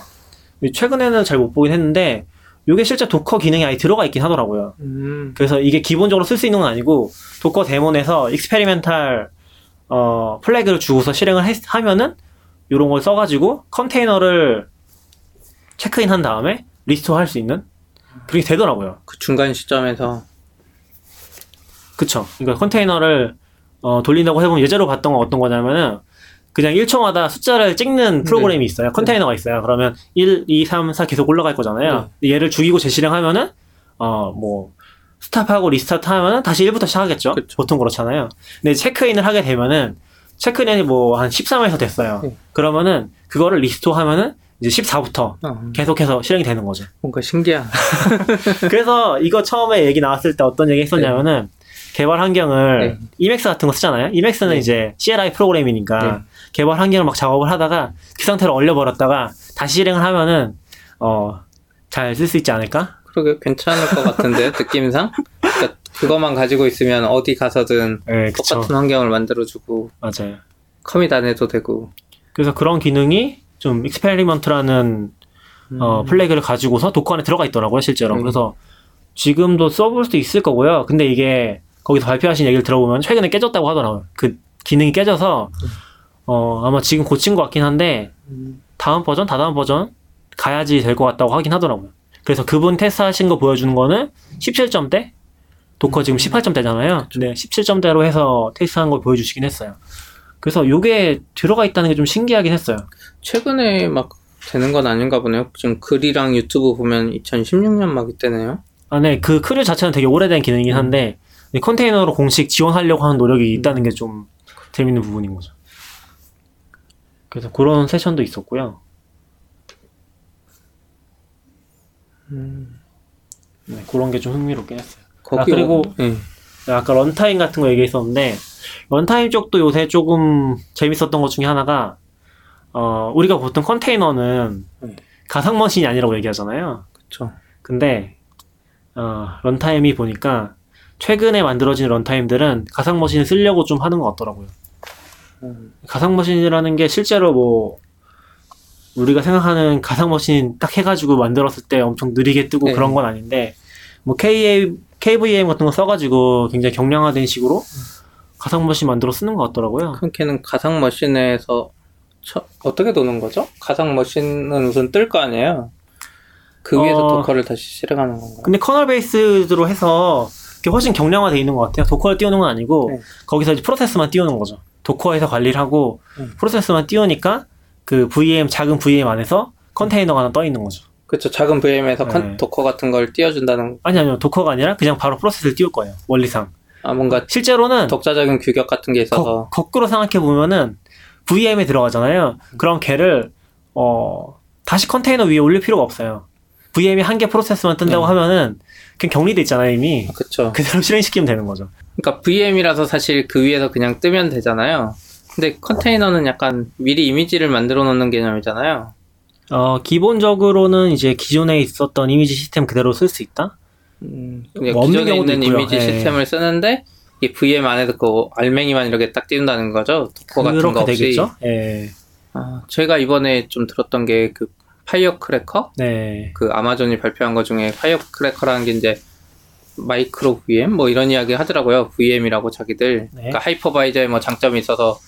최근에는 잘 못 보긴 했는데 이게 실제 Docker 기능이 아예 들어가 있긴 하더라고요. 음. 그래서 이게 기본적으로 쓸 수 있는 건 아니고 Docker daemon에서 experimental 어, flag를 주고서 실행을 했- 하면은 이런 걸 써가지고 컨테이너를 체크인 한 다음에 restore 할 수 있는 그렇게 되더라고요. 그 중간 시점에서 그쵸. 그러니까 컨테이너를 어, 돌린다고 해보면 예제로 봤던 건 어떤 거냐면은 그냥 1초마다 숫자를 찍는 프로그램이 있어요. 컨테이너가 있어요. 그러면 1, 2, 3, 4 계속 올라갈 거잖아요. 얘를 죽이고 재실행하면은 어, 뭐 stop하고 restart 하면은 다시 1부터 시작하겠죠. 그쵸. 보통 그렇잖아요. 근데 체크인을 하게 되면은 체크인이 뭐 한 13에서 됐어요. 네. 그러면은 그거를 restore 하면은 이제 14부터 어, 계속해서 실행이 되는 거죠. 뭔가 신기한. 그래서 이거 처음에 얘기 나왔을 때 어떤 얘기 했었냐면은 개발 환경을 네. Emacs 같은 거 쓰잖아요. Emacs는 네. 이제 CLI 프로그램이니까 네. 개발 환경을 막 작업을 하다가 그 상태로 얼려버렸다가 다시 실행을 하면은 어 잘 쓸 수 있지 않을까? 그러게 괜찮을 것 같은데 느낌상. 그러니까 그것만 가지고 있으면 어디 가서든 네. 똑같은 환경을 만들어주고 맞아요. commit 안 해도 되고. 그래서 그런 기능이 좀 experiment라는 어, 음. flag를 가지고서 Docker 안에 들어가 있더라고요, 실제로. 음. 그래서 지금도 써볼 수도 있을 거고요. 근데 이게 거기서 발표하신 얘기를 들어보면 최근에 깨졌다고 하더라고요. 그 기능이 깨져서 어, 아마 지금 고친 것 같긴 한데 음. 다음 버전, 다다음 버전 가야지 될 것 같다고 하긴 하더라고요. 그래서 그분 테스트 하신 거 보여주는 거는 17점대? Docker 지금 18점대잖아요. 근데 17점대로 해서 테스트한 걸 보여주시긴 했어요. 그래서 요게 들어가 있다는 게 좀 신기하긴 했어요. 최근에 막 되는 건 아닌가 보네요. 지금 글이랑 유튜브 보면 2016년 막 이때네요. 아, 네. 그 CRIU 자체는 되게 오래된 기능이긴 한데, 이 컨테이너로 공식 지원하려고 하는 노력이 있다는 게 좀 재밌는 부분인 거죠. 그래서 그런 세션도 있었고요. 네, 그런 게 좀 흥미롭긴 했어요. 아, 그리고- 어, 예. 아까 runtime 같은 거 얘기했었는데, runtime 쪽도 요새 조금 재밌었던 것 중에 하나가, 어, 우리가 보통 컨테이너는 네. 가상 머신이 아니라고 얘기하잖아요. 그쵸. 근데 어, 런타임이 보니까 최근에 만들어진 런타임들은 가상 머신을 쓰려고 좀 하는 것 같더라고요. 음. 가상 머신이라는 게 실제로 뭐 우리가 생각하는 가상 머신 딱 해가지고 만들었을 때 엄청 느리게 뜨고 네. 그런 건 아닌데 뭐 KA, KVM 같은 거 써가지고 굉장히 경량화된 식으로 가상 머신 만들어 쓰는 것 같더라고요. 그렇게는 가상 머신에서 처- 어떻게 도는 거죠? 가상 머신은 우선 뜰 거 아니에요? 그 위에서 어. Docker를 다시 실행하는 건가요? 근데 커널 베이스로 해서 그게 훨씬 경량화돼 있는 것 같아요. Docker를 띄우는 건 아니고 네. 거기서 이제 프로세스만 띄우는 거죠. Docker에서 관리를 하고 음. 프로세스만 띄우니까 그 VM 작은 VM 안에서 컨테이너가 하나 떠 있는 거죠. 그렇죠. 작은 VM에서 네. Docker 같은 걸 띄워준다는 아니 아니요 도커가 아니라 그냥 바로 프로세스를 띄울 거예요 원리상. 아 뭔가 실제로는 독자적인 규격 같은 게 있어서 거, 꾸로 생각해 보면은 VM에 들어가잖아요. 그럼 걔를 어 다시 컨테이너 위에 올릴 필요가 없어요. VM이 한 개 프로세스만 뜬다고 네. 하면은 그냥 격리돼 있잖아요 이미. 그렇죠. 그대로 실행시키면 되는 거죠. 그러니까 VM이라서 사실 그 위에서 그냥 뜨면 되잖아요. 근데 컨테이너는 약간 미리 이미지를 만들어 놓는 개념이잖아요. 어, 기본적으로는 이제 기존에 있었던 이미지 시스템 그대로 쓸 수 있다? 음, 뭐 기존에 있는 있고요. 이미지 예. 시스템을 쓰는데 이 VM 안에서 그 알맹이만 이렇게 딱 띄운다는 거죠. Docker 같은 거 그렇게 없이. 되겠죠? 예. 아, 제가 이번에 좀 들었던 게 그 Firecracker? 네. 그 아마존이 발표한 것 중에 Firecracker라는 게 이제 microVM 뭐 이런 이야기 하더라고요. VM이라고 자기들. 네. 그러니까 하이퍼바이저에 뭐 장점이 있어서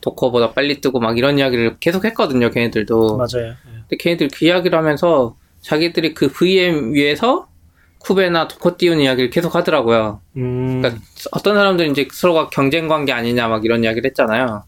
Docker보다 빨리 뜨고 막 이런 이야기를 계속 했거든요. 걔네들도. 맞아요. 예. 근데 걔네들 그 이야기를 하면서 자기들이 그 VM 위에서 Kube나 Docker 띄운 이야기를 계속 하더라고요. 음, 그러니까 어떤 사람들은 이제 서로가 경쟁 관계 아니냐 막 이런 이야기를 했잖아요.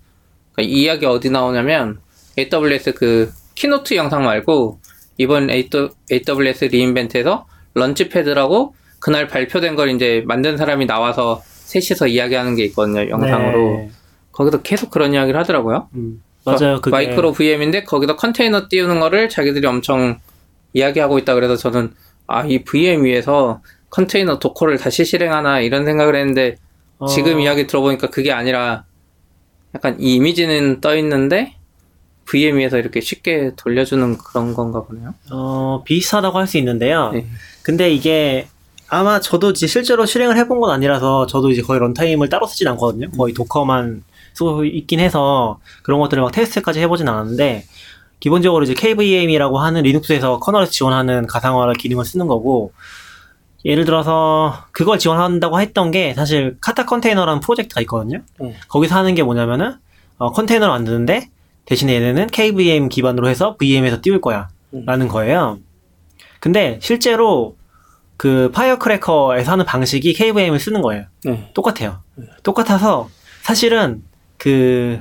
그러니까 이 이야기 어디 나오냐면 AWS 그 keynote 영상 말고 이번 AWS re:Invent에서 Launchpad라고 그날 발표된 걸 이제 만든 사람이 나와서 셋이서 이야기하는 게 있거든요. 영상으로. 네. 거기서 계속 그런 이야기를 하더라고요. 음, 맞아요. 그게 마이크로 VM인데 거기다 컨테이너 띄우는 거를 자기들이 엄청 이야기하고 있다 그래서 저는 아 이 VM 위에서 컨테이너 도커를 다시 실행하나 이런 생각을 했는데 어, 지금 이야기 들어보니까 그게 아니라 약간 이 이미지는 떠 있는데 VM 위에서 이렇게 쉽게 돌려주는 그런 건가 보네요. 어, 비슷하다고 할 수 있는데요. 네. 근데 이게 아마 저도 이제 실제로 실행을 해본 건 아니라서 저도 이제 거의 runtime을 따로 쓰진 않거든요. 거의 Docker만 쓰고 있긴 해서 그런 것들을 막 테스트까지 해보진 않았는데 기본적으로 이제 KVM이라고 하는 리눅스에서 커널을 지원하는 가상화를 기능을 쓰는 거고 예를 들어서 그걸 지원한다고 했던 게 사실 Kata Container라는 프로젝트가 있거든요. 네. 거기서 하는 게 뭐냐면은 어, 컨테이너를 만드는데 대신에 얘네는 KVM 기반으로 해서 VM에서 띄울 거야. 음. 라는 거예요. 근데 실제로 그 Firecracker에서 하는 방식이 KVM을 쓰는 거예요. 네. 똑같아요. 똑같아서 사실은 그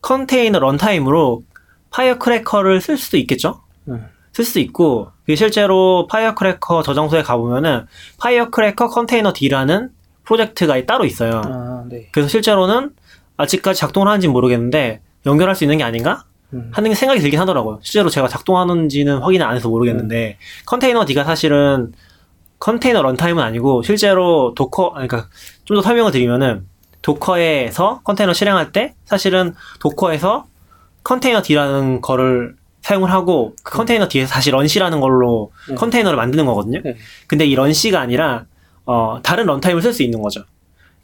컨테이너 runtime으로 Firecracker를 쓸 수도 있겠죠? 음. 쓸 수도 있고 실제로 Firecracker 저장소에 가보면은 Firecracker containerd라는 프로젝트가 따로 있어요. 아, 네. 그래서 실제로는 아직까지 작동을 하는지 모르겠는데 연결할 수 있는 게 아닌가 음. 하는 생각이 들긴 하더라고요. 실제로 제가 작동하는지는 확인을 안 해서 모르겠는데 containerd가 사실은 컨테이너 runtime은 아니고 실제로 Docker 그러니까 좀 더 설명을 드리면은 Docker에서 컨테이너 실행할 때 사실은 Docker에서 containerd라는 거를 사용을 하고 그 containerd에서 다시 runc라는 걸로 네. 컨테이너를 만드는 거거든요. 네. 근데 이 runc가 아니라 어, 다른 runtime을 쓸 수 있는 거죠.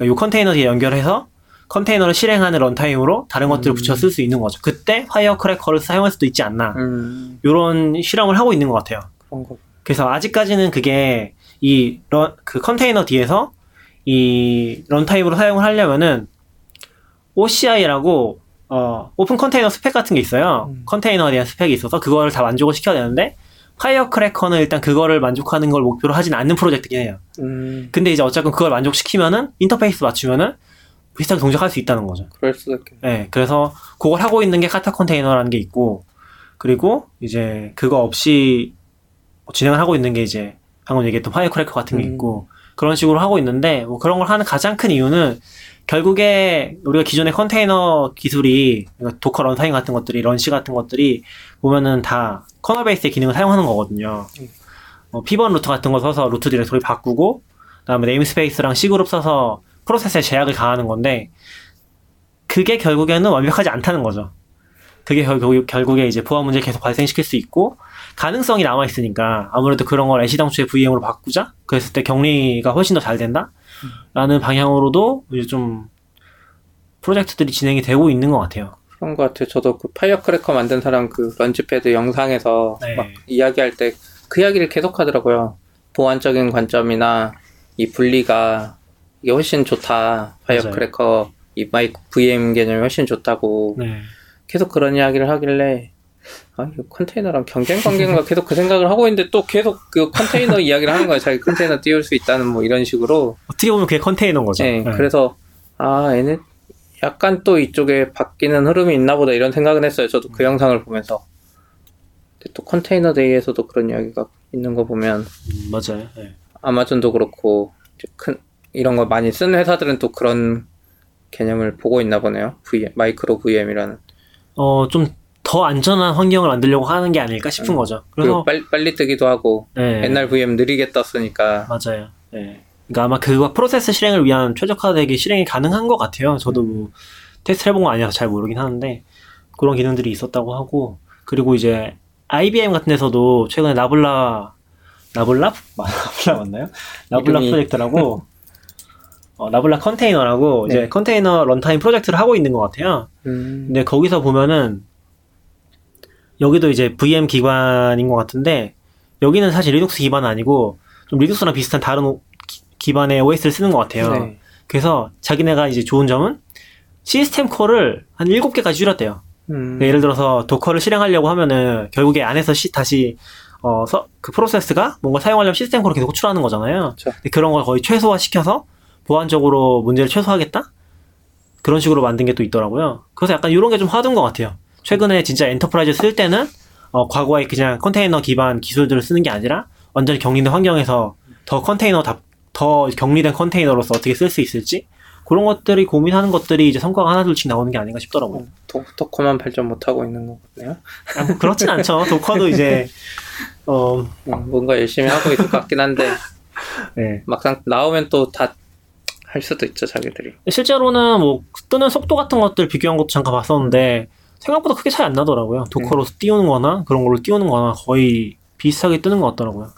이 containerd에 연결해서 컨테이너를 실행하는 runtime으로 다른 것들을 음. 붙여 쓸 수 있는 거죠. 그때 Firecracker를 사용할 수도 있지 않나. 음, 이런 실험을 하고 있는 것 같아요. 그래서 아직까지는 그게 이 그 containerd에서 이 runtime으로 사용을 하려면은 OCI라고 어, Open Container 스펙 같은 게 있어요. 음. 컨테이너에 대한 스펙이 있어서 그거를 다 만족을 시켜야 되는데 Firecracker는 일단 그거를 만족하는 걸 목표로 하진 않는 프로젝트긴 해요. 음, 근데 이제 어쨌든 그걸 만족시키면은 인터페이스 맞추면은 비슷하게 동작할 수 있다는 거죠. 그럴 수도 있겠네. 네, 그래서 그걸 하고 있는 게 Kata Container라는 게 있고, 그리고 이제 그거 없이 진행을 하고 있는 게 이제 방금 얘기했던 Firecracker 같은 게 음. 있고, 그런 식으로 하고 있는데, 뭐 그런 걸 하는 가장 큰 이유는 결국에 우리가 기존의 컨테이너 기술이, 그러니까 Docker runtime 같은 것들이, runc 같은 것들이 보면은 다 커널 베이스의 기능을 사용하는 거거든요. 음. 뭐 pivot root 같은 거 써서 root 디렉토리 바꾸고, 그 다음에 namespace랑 cgroup 써서 프로세스에 제약을 가하는 건데, 그게 결국에는 완벽하지 않다는 거죠. 그게 결국, 결국에 이제 보안 문제 계속 발생시킬 수 있고 가능성이 남아 있으니까 아무래도 그런 걸 애시당초에 VM으로 바꾸자. 그랬을 때 격리가 훨씬 더 잘 된다라는 방향으로도 이제 좀 프로젝트들이 진행이 되고 있는 것 같아요. 그런 것 같아요. 저도 그 Firecracker 만든 사람 그 Launchpad 영상에서 네. 막 이야기할 때 그 이야기를 계속 하더라고요. 보안적인 관점이나 이 분리가 이게 훨씬 좋다. 맞아요. 크래커 이 마이크 VM 개념이 훨씬 좋다고 네. 계속 그런 이야기를 하길래 아 이거 컨테이너랑 경쟁 관계인가 계속 그 생각을 하고 있는데 또 계속 그 컨테이너 이야기를 하는 거예요. 자기 컨테이너 띄울 수 있다는 뭐 이런 식으로. 어떻게 보면 그게 컨테이너인 거죠. 네, 네. 그래서 아 얘네 약간 또 이쪽에 바뀌는 흐름이 있나 보다 이런 생각은 했어요. 저도 그 영상을 보면서. 또 컨테이너 데이에서도 그런 이야기가 있는 거 보면 음, 맞아요. 네. 아마존도 그렇고 이제 큰 이런 거 많이 쓰는 회사들은 또 그런 개념을 보고 있나 보네요. VM, 마이크로 VM이라는. 어, 좀 더 안전한 환경을 만들려고 하는 게 아닐까 싶은 음. 거죠. 그래서 빨리, 빨리 뜨기도 하고 네. 옛날 VM 느리게 떴으니까 맞아요. 네. 그러니까 아마 그거 프로세스 실행을 위한 최적화되게 실행이 가능한 것 같아요. 저도 뭐 테스트 해본 건 아니라서 잘 모르긴 하는데 그런 기능들이 있었다고 하고 그리고 이제 IBM 같은 데서도 최근에 Nabla Nabla Nabla 맞나요? Nabla 이름이- 프로젝트라고 어, Nabla 컨테이너라고 네. 이제 컨테이너 runtime 프로젝트를 하고 있는 것 같아요. 음, 근데 거기서 보면은 여기도 이제 VM 기반인 것 같은데 여기는 사실 리눅스 기반은 아니고 좀 리눅스랑 비슷한 다른 오- 기- 기반의 OS를 쓰는 것 같아요. 네. 그래서 자기네가 이제 좋은 점은 system call을 한 7개까지 줄였대요. 음, 그러니까 예를 들어서 Docker를 실행하려고 하면은 결국에 안에서 시, 다시 어, 서, 그 프로세스가 뭔가 사용하려면 system call을 계속 호출하는 거잖아요. 그렇죠. 근데 그런 걸 거의 최소화시켜서 보안적으로 문제를 최소화하겠다? 그런 식으로 만든 게 또 있더라고요. 그래서 약간 이런 게 좀 화두인 것 같아요. 최근에 진짜 enterprise 쓸 때는 어, 과거에 그냥 컨테이너 기반 기술들을 쓰는 게 아니라 완전히 격리된 환경에서 더 컨테이너 다, 더 격리된 컨테이너로서 어떻게 쓸 수 있을지 그런 것들이 고민하는 것들이 이제 성과가 하나둘씩 나오는 게 아닌가 싶더라고요. 도, 도커만 발전 못하고 있는 것 같네요. 아, 뭐 그렇진 않죠. 도커도 이제 어, 음, 뭔가 열심히 하고 있을 것 같긴 한데 네. 막상 나오면 또 다 할 수도 있죠 자기들이. 실제로는 뭐 뜨는 속도 같은 것들 비교한 것도 잠깐 봤었는데 생각보다 크게 차이 안 나더라고요. 도커로 띄우는 거나 그런 걸로 띄우는 거나 거의 비슷하게 뜨는 것 같더라고요.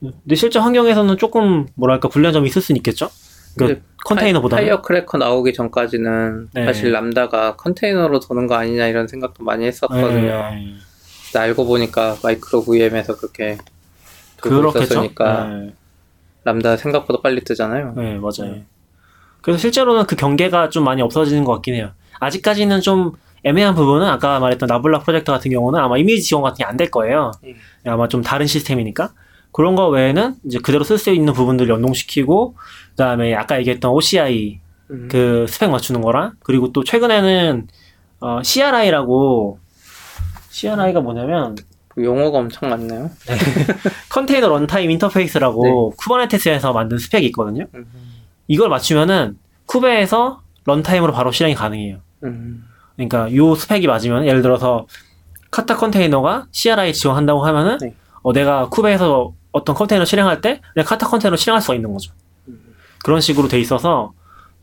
근데 실제 환경에서는 조금 뭐랄까 불리한 점이 있을 수는 있겠죠? 그 근데 컨테이너보다는 Fire cracker 나오기 전까지는 네. 사실 Lambda가 컨테이너로 도는 거 아니냐 이런 생각도 많이 했었거든요. 네. 근데 알고 보니까 micro VM에서 그렇게 돌고 그렇겠죠. 있었으니까 네. 람다 생각보다 빨리 뜨잖아요. 네, 맞아요. 네. 그래서 실제로는 그 경계가 좀 많이 없어지는 것 같긴 해요. 아직까지는 좀 애매한 부분은 아까 말했던 Nabla 프로젝트 같은 경우는 아마 이미지 지원 같은 게 안 될 거예요. 음. 아마 좀 다른 시스템이니까. 그런 거 외에는 이제 그대로 쓸 수 있는 부분들 연동시키고, 그 다음에 아까 얘기했던 OCI 음. 그 스펙 맞추는 거랑, 그리고 또 최근에는 어, CRI라고, CRI가 뭐냐면, 그 용어가 엄청 많네요. Container Runtime Interface라고 네. Kubernetes에서 만든 스펙이 있거든요. 음. 이걸 맞추면은 Kube에서 runtime으로 바로 실행이 가능해요. 음. 그러니까 요 스펙이 맞으면 예를 들어서 Kata Container가 CRI 지원한다고 하면은 네. 어, 내가 Kube에서 어떤 컨테이너 실행할 때 그냥 Kata Container 실행할 수가 있는 거죠. 음. 그런 식으로 돼 있어서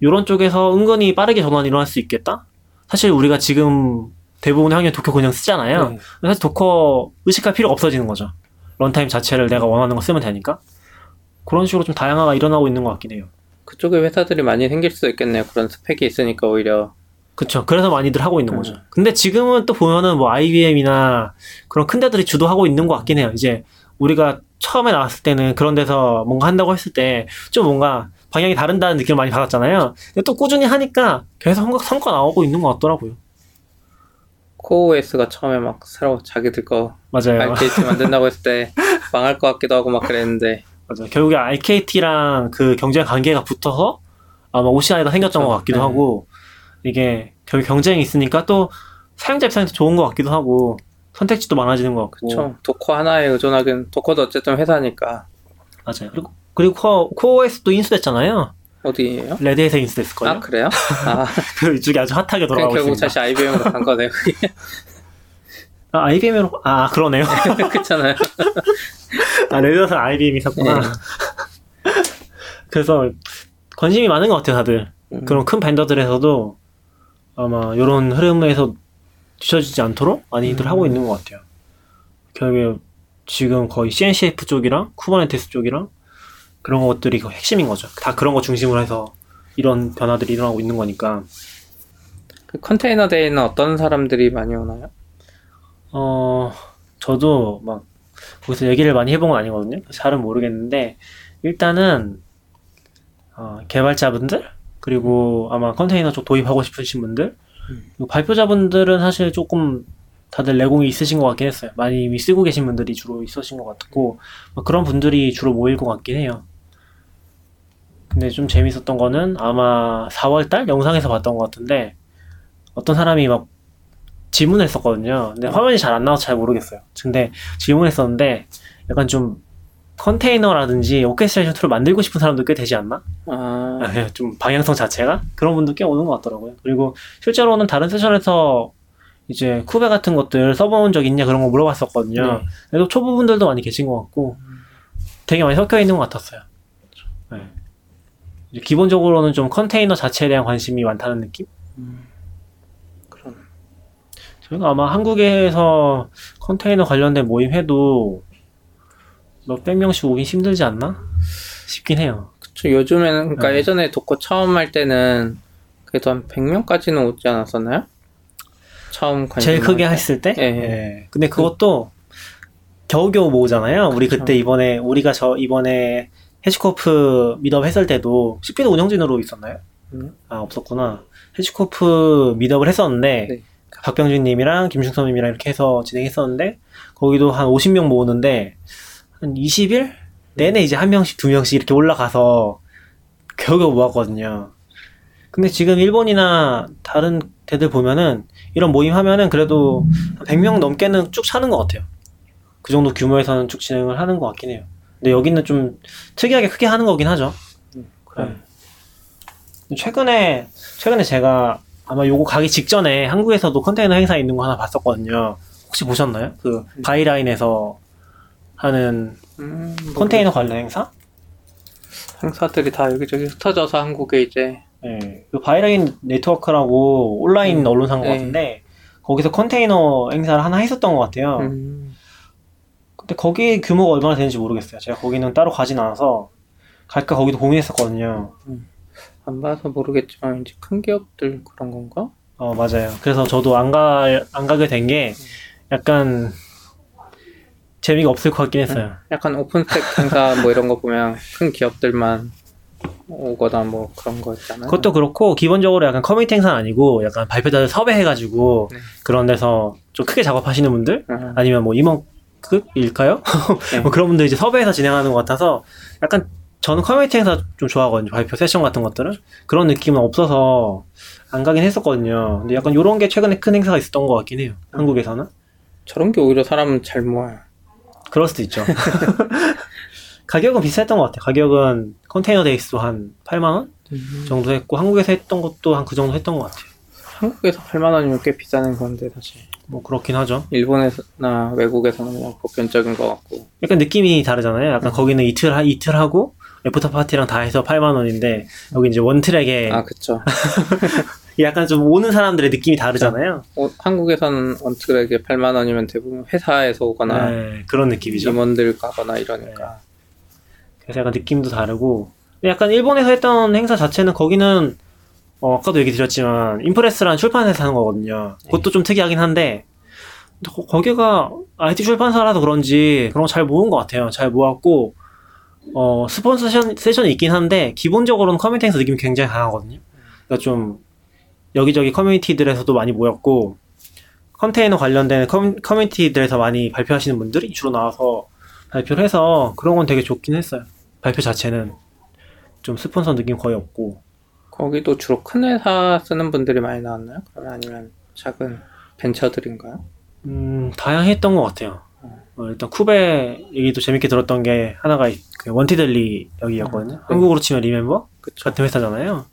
이런 쪽에서 은근히 빠르게 전환이 일어날 수 있겠다. 사실 우리가 지금 대부분의 환경 Docker 그냥 쓰잖아요. 네. 사실 Docker 의식할 필요가 없어지는 거죠. runtime 자체를 내가 원하는 거 쓰면 되니까. 그런 식으로 좀 다양화가 일어나고 있는 것 같긴 해요. 그쪽에 회사들이 많이 생길 수도 있겠네요. 그런 스펙이 있으니까 오히려 그쵸. 그래서 많이들 하고 있는 음. 거죠. 근데 지금은 또 보면은 뭐 IBM이나 그런 큰 데들이 주도하고 있는 것 같긴 해요. 이제 우리가 처음에 나왔을 때는 그런 데서 뭔가 한다고 했을 때 좀 뭔가 방향이 다른다는 느낌을 많이 받았잖아요. 근데 또 꾸준히 하니까 계속 성과, 성과 나오고 있는 것 같더라고요. 코OS가 처음에 막 새로 자기들 거 맞아요. RKT 만든다고 했을 때 망할 것 같기도 하고 막 그랬는데 맞아요. 결국에 RKT랑 그 경쟁 관계가 붙어서 아마 OCI가 생겼던 것 같기도 네. 하고 이게 결국 경쟁이 있으니까 또 사용자 입장에서 좋은 것 같기도 하고 선택지도 많아지는 것 같고 그쵸 Docker 하나에 의존하긴 Docker도 어쨌든 회사니까 맞아요. 그리고 그리고 코어, 코어에서도 인수됐잖아요. 어디예요? Red Hat에서 인수됐을걸요. 아 그래요? 아 그 이쪽이 아주 핫하게 돌아가고 결국 있습니다. 다시 IBM으로 간 거네요. 아, IBM으로 아 그러네요. 그렇잖아요. 아 Red Hat에서 IBM이 있었구나. 네. 그래서 관심이 많은 것 같아요, 다들. 음. 그런 큰 vendor들에서도 아마 이런 흐름에서 뒤처지지 않도록 많이들 하고 있는 것 같아요. 결국에 지금 거의 CNCF 쪽이랑 Kubernetes 쪽이랑 그런 것들이 그 핵심인 거죠. 다 그런 거 중심으로 해서 이런 변화들이 일어나고 있는 거니까. 그 컨테이너 데이는 어떤 사람들이 많이 오나요? 어, 저도 막 거기서 얘기를 많이 해본 건 아니거든요. 잘은 모르겠는데 일단은 어, 개발자분들 그리고 아마 컨테이너 쪽 도입하고 싶으신 분들 그리고 발표자분들은 사실 조금 다들 내공이 있으신 것 같긴 했어요. 많이 이미 쓰고 계신 분들이 주로 있으신 것 같고 뭐 그런 분들이 주로 모일 것 같긴 해요. 근데 좀 재밌었던 거는 아마 4월달 영상에서 봤던 것 같은데 어떤 사람이 막 질문을 했었거든요. 근데 화면이 잘 안 나와서 잘 모르겠어요. 근데 질문했었는데 약간 좀 컨테이너라든지 orchestration tool을 만들고 싶은 사람도 꽤 되지 않나? 아, 아, 좀 방향성 자체가 그런 분도 꽤 오는 것 같더라고요. 그리고 실제로는 다른 세션에서 이제 Kube 같은 것들 써본 적 있냐 그런 거 물어봤었거든요. 네. 그래도 초보분들도 많이 계신 것 같고 되게 많이 섞여 있는 것 같았어요. 네. 기본적으로는 좀 컨테이너 자체에 대한 관심이 많다는 느낌? 그런. 저희가 아마 한국에서 컨테이너 관련된 모임 해도 몇백 명씩 오긴 힘들지 않나? 싶긴 해요. 그쵸, 요즘에는, 그러니까 네. 예전에 도커 처음 할 때는 그래도 한 100명까지는 오지 않았었나요? 처음 관심 제일 크게 때? 했을 때? 예, 예. 예. 근데 그것도 겨우겨우 모으잖아요. 우리 그쵸. 그때 이번에, 우리가 저 이번에 해시코프 미드업 했을 때도 CP도 운영진으로 있었나요? 음. 아, 없었구나. 해시코프 미드업을 했었는데, 네. 박병준 님이랑 김충섭 님이랑 이렇게 해서 진행했었는데, 거기도 한 50명 모으는데, 한 20일? 내내 이제 한 명씩, 두 명씩 이렇게 올라가서 겨우겨우 모았거든요. 근데 지금 일본이나 다른 데들 보면은 이런 모임 하면은 그래도 한 100명 넘게는 쭉 차는 것 같아요. 그 정도 규모에서는 쭉 진행을 하는 것 같긴 해요. 근데 여기는 좀 특이하게 크게 하는 거긴 하죠. 그래. 네. 최근에, 최근에 제가 아마 요거 가기 직전에 한국에서도 컨테이너 행사 있는 거 하나 봤었거든요. 혹시 보셨나요? 그 Byline에서 하는 음, 뭐 컨테이너 관련 행사? 행사들이 다 여기저기 흩어져서 한국에 이제 네. 그 Byline Network라고 온라인 음. 언론사인 것 네. 같은데 거기서 컨테이너 행사를 하나 했었던 것 같아요. 음, 근데 거기 규모가 얼마나 되는지 모르겠어요. 제가 거기는 따로 가진 않아서 갈까 거기도 고민했었거든요. 안 봐서 모르겠지만 이제 큰 기업들 그런 건가? 어, 맞아요. 그래서 저도 안 가, 안 가게 된 게 약간 재미가 없을 것 같긴 했어요. 약간 OpenStack 행사 뭐 이런 거 보면 큰 기업들만 오거나 뭐 그런 거 있잖아요. 그것도 그렇고 기본적으로 약간 커뮤니티 행사는 아니고 약간 발표자를 섭외해가지고 네. 그런 데서 좀 크게 작업하시는 분들 아, 아니면 뭐 임원급일까요? 네. 뭐 그런 분들 이제 섭외해서 진행하는 것 같아서 약간 저는 커뮤니티 행사 좀 좋아하거든요. 발표 세션 같은 것들은 그런 느낌은 없어서 안 가긴 했었거든요. 근데 약간 요런 게 최근에 큰 행사가 있었던 것 같긴 해요. 한국에서는 저런 게 오히려 사람은 잘 모아요. 그럴 수도 있죠. 가격은 비슷했던 것 같아요. 가격은 Container Days도 한 8만 원 정도 했고 한국에서 했던 것도 한 그 정도 했던 것 같아요. 한국에서 8만 원이면 꽤 비싼 건데 사실 뭐 그렇긴 하죠. 일본에서나 외국에서는 그냥 보편적인 것 같고 약간 느낌이 다르잖아요. 약간 거기는 이틀 하, 이틀 하고 after party랑 다 해서 8만 원인데 여기 이제 one track에 아 그쵸. 약간 좀 오는 사람들의 느낌이 다르잖아요. 어, 한국에서는 one track에 8만 원이면 대부분 회사에서 오거나 네, 그런 느낌이죠. 임원들 가거나 이러니까 그래서 약간 느낌도 다르고 약간 일본에서 했던 행사 자체는 거기는 어, 아까도 얘기 드렸지만 Impress라는 출판사에서 하는 거거든요. 그것도 좀 특이하긴 한데 거- 거기가 IT 출판사라서 그런지 그런 거 잘 모은 것 같아요. 잘 모았고 어, 스폰서 세션, 세션이 있긴 한데 기본적으로는 커뮤니티 행사 느낌이 굉장히 강하거든요. 그러니까 좀 여기저기 커뮤니티들에서도 많이 모였고 컨테이너 관련된 커뮤, 커뮤니티들에서 많이 발표하시는 분들이 주로 나와서 발표를 해서 그런 건 되게 좋긴 했어요. 발표 자체는 좀 스폰서 느낌 거의 없고 거기도 주로 큰 회사 쓰는 분들이 많이 나왔나요? 그러면 아니면 작은 벤처들인가요? 음 다양했던 것 같아요. 어, 일단 쿠베 얘기도 재밌게 들었던 게 하나가 이- 그 원티델리 여기였거든요. 네. 한국으로 치면 리멤버 그쵸. 같은 회사잖아요.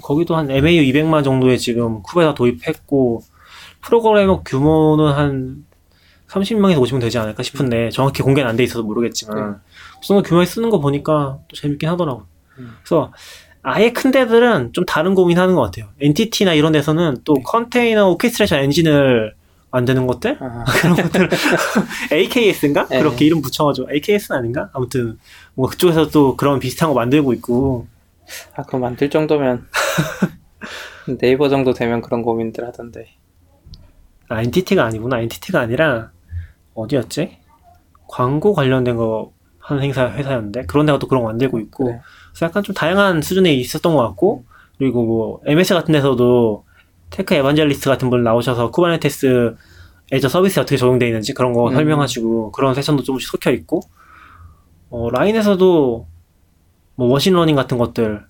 거기도 한 MAU 200만 정도의 지금 쿠베다 도입했고 프로그래머 규모는 한 30명에서 50명 되지 않을까 싶은데 정확히 공개는 안 돼 있어서 모르겠지만 그 정도 규모에 쓰는 거 보니까 또 재밌긴 하더라고요. 음. 그래서 아예 큰 데들은 좀 다른 고민하는 것 같아요. NTT나 이런 데서는 또 컨테이너 오케스트레이션 엔진을 만드는 것들? 아, 그런 것들. AKS인가? 네. 그렇게 이름 붙여가지고 AKS는 아닌가? 아무튼 뭐 그쪽에서 또 그런 비슷한 거 만들고 있고. 아, 그거 만들 정도면 네이버 정도 되면 그런 고민들 하던데. 아, NTT가 아니구나. NTT가 아니라 어디였지? 광고 관련된 거 하는 행사 회사였는데 그런 데가 또 그런 거 만들고 있고. 그래. 그래서 약간 좀 다양한 수준에 있었던 것 같고. 그리고 뭐 MS 같은 데서도 tech evangelist 같은 분 나오셔서 Kubernetes Azure 서비스 어떻게 적용되어 있는지 그런 거 음. 설명하시고 그런 세션도 조금씩 섞여 있고 어, LINE에서도 뭐 machine learning 같은 것들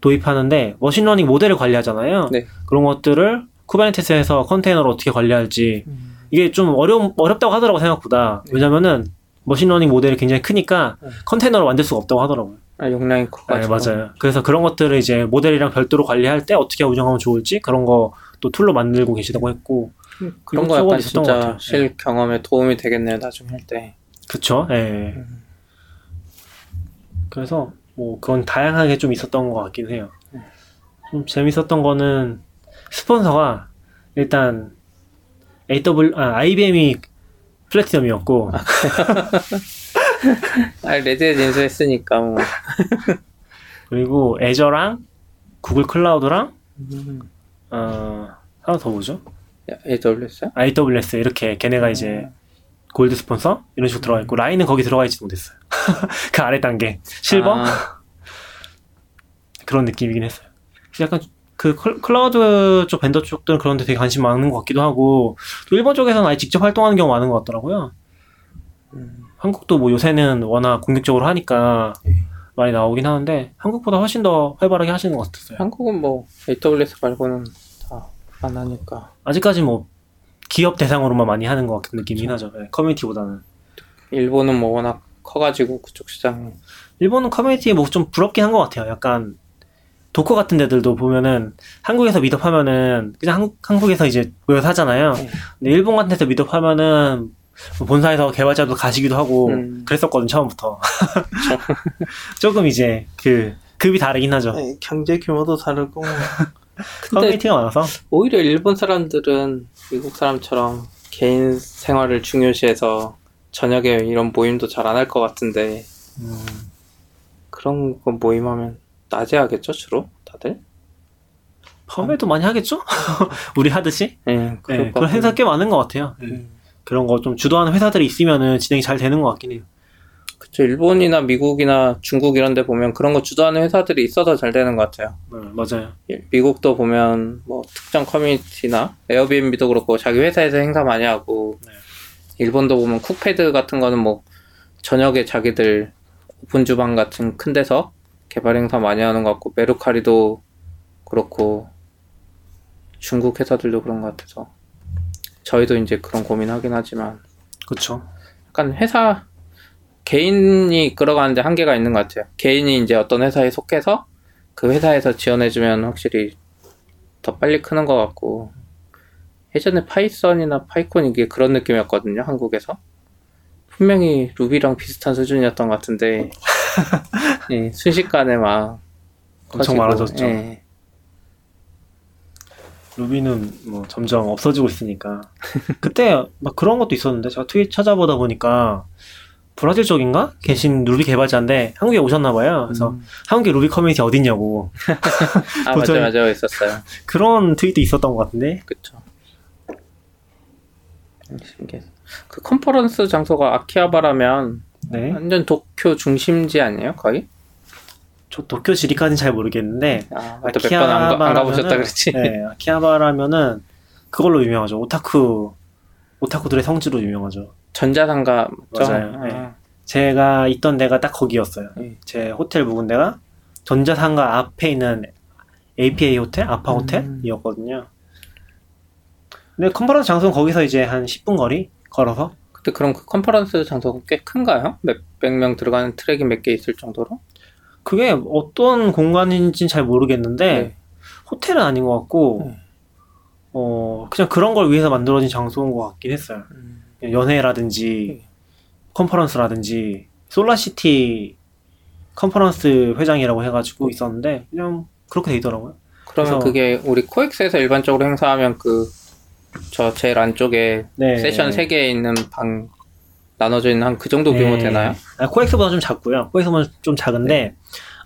도입하는데 machine learning 모델을 관리하잖아요. 네. 그런 것들을 Kubernetes에서 컨테이너를 어떻게 관리할지 이게 좀 어려 어렵다고 하더라고 생각보다 왜냐면은 machine learning 모델이 굉장히 크니까 네. 컨테이너를 만들 수가 없다고 하더라고요. 아, 용량이 네, 커가지고. 맞아요. 그래서 그런 것들을 이제 모델이랑 별도로 관리할 때 어떻게 운영하면 좋을지 그런 거 또 툴로 만들고 계시다고 했고 그런 그리고 거 약간 진짜 같아요. 실 경험에 도움이 되겠네요, 나중에 할 때. 그쵸? 예. 음. 그래서 뭐 그건 다양하게 좀 있었던 것 같긴 해요. 네. 좀 재밌었던 거는 스폰서가 일단 AW 아 IBM이 플래티넘이었고 아, 레드에 인수했으니까 뭐. 그리고 애저랑 구글 클라우드랑 음. 어 하나 더 뭐죠? AWS? AWS 이렇게 걔네가 이제 골드 스폰서 이런 식으로 들어가 있고 라인은 거기 들어가 있지 못했어요. 그 아래 단계 실버 아, 그런 느낌이긴 했어요. 약간 그 클- 클라우드 쪽 벤더 쪽들은 그런데 되게 관심 많은 것 같기도 하고 또 일본 쪽에서는 아예 직접 활동하는 경우 많은 것 같더라고요. 음. 한국도 뭐 요새는 워낙 공격적으로 하니까 예. 많이 나오긴 하는데 한국보다 훨씬 더 활발하게 하시는 것 같았어요. 한국은 뭐 AWS 말고는 다 안 하니까. 아직까지 뭐 기업 대상으로만 많이 하는 것 같은 느낌이긴 하죠. 네, 커뮤니티보다는. 일본은 뭐 워낙 커가지고 그쪽 시장 일본은 커뮤니티 뭐 좀 부럽긴 한 것 같아요. 약간 Docker 같은 데들도 보면은 한국에서 meetup하면은 그냥 한, 한국에서 이제 모여서 하잖아요. 네. 근데 일본 같은 데서 meetup하면은 뭐 본사에서 개발자도 가시기도 하고 음. 그랬었거든 처음부터. 조금 이제 그 급이 다르긴 하죠. 네, 경제 규모도 다르고. 커뮤니티가 많아서 오히려 일본 사람들은 미국 사람처럼 개인 생활을 중요시해서 저녁에 이런 모임도 잘 안 할 것 같은데 음, 그런 거 모임하면 낮에 하겠죠 주로 다들? 펌에도 많이 하겠죠? 우리 하듯이? 네, 네, 그런 행사. 꽤 많은 것 같아요. 네. 음. 그런 거 좀 주도하는 회사들이 있으면은 진행이 잘 되는 것 같긴 해요. 그쵸 일본이나 미국이나 중국 이런 데 보면 그런 거 주도하는 회사들이 있어서 잘 되는 것 같아요 네, 맞아요. 예, 미국도 보면 뭐 특정 커뮤니티나 에어비앤비도 그렇고 자기 회사에서 행사 많이 하고 네. 일본도 보면 쿡패드 같은 거는 뭐 저녁에 자기들 오픈 주방 같은 큰 데서 개발 행사 많이 하는 것 같고 메루카리도 그렇고 중국 회사들도 그런 것 같아서 저희도 이제 그런 고민하긴 하지만 그쵸. 약간 회사 개인이 끌어가는데 한계가 있는 것 같아요. 개인이 이제 어떤 회사에 속해서 그 회사에서 지원해주면 확실히 더 빨리 크는 것 같고 예전에 Python이나 PyCon 이게 그런 느낌이었거든요. 한국에서 분명히 Ruby랑 비슷한 수준이었던 것 같은데 예, 순식간에 막 엄청 커지고, 많아졌죠. 예. Ruby는 뭐 점점 없어지고 있으니까. 그때 막 그런 것도 있었는데 제가 트윗 찾아보다 보니까 브라질 쪽인가 계신 루비 개발자인데 한국에 오셨나 봐요. 그래서 음. 한국에 루비 커뮤니티 어딨냐고 아 맞아 맞아 있었어요. 그런 트윗도 있었던 것 같은데. 그쵸. 신기해. 그 컨퍼런스 장소가 아키하바라면 네. 완전 도쿄 중심지 아니에요? 거의? 저 도쿄 지리까지는 잘 모르겠는데 아, 몇번안안 가 보셨다 그랬지. 네, 아키하바라면은 그걸로 유명하죠. 오타쿠 오타쿠들의 성지로 유명하죠. 전자상가 맞죠? 맞아요. 네. 아, 제가 있던 데가 딱 거기였어요. 네. 제 호텔 묵은 데가 전자상가 앞에 있는 APA 호텔, 아파 음. 호텔이었거든요. 근데 컨퍼런스 장소는 거기서 이제 한 10분 거리 걸어서 그때 그럼 그 컨퍼런스 장소가 꽤 큰가요? 몇백 명 들어가는 트랙이 몇 개 있을 정도로? 그게 어떤 공간인지는 잘 모르겠는데 네. 호텔은 아닌 것 같고 네. 어 그냥 그런 걸 위해서 만들어진 장소인 것 같긴 했어요. 음, 연회라든지 네. 컨퍼런스라든지 sola city 컨퍼런스 회장이라고 해가지고 있었는데 그냥 그렇게 돼 있더라고요. 그러면 그게 우리 코엑스에서 일반적으로 행사하면 그 저 제일 안쪽에 네. 세션 3개에 있는 방 나눠져 있는 한 그 정도 규모 네. 되나요? 아, 코엑스보다 좀 작고요. 코엑스보다 좀 작은데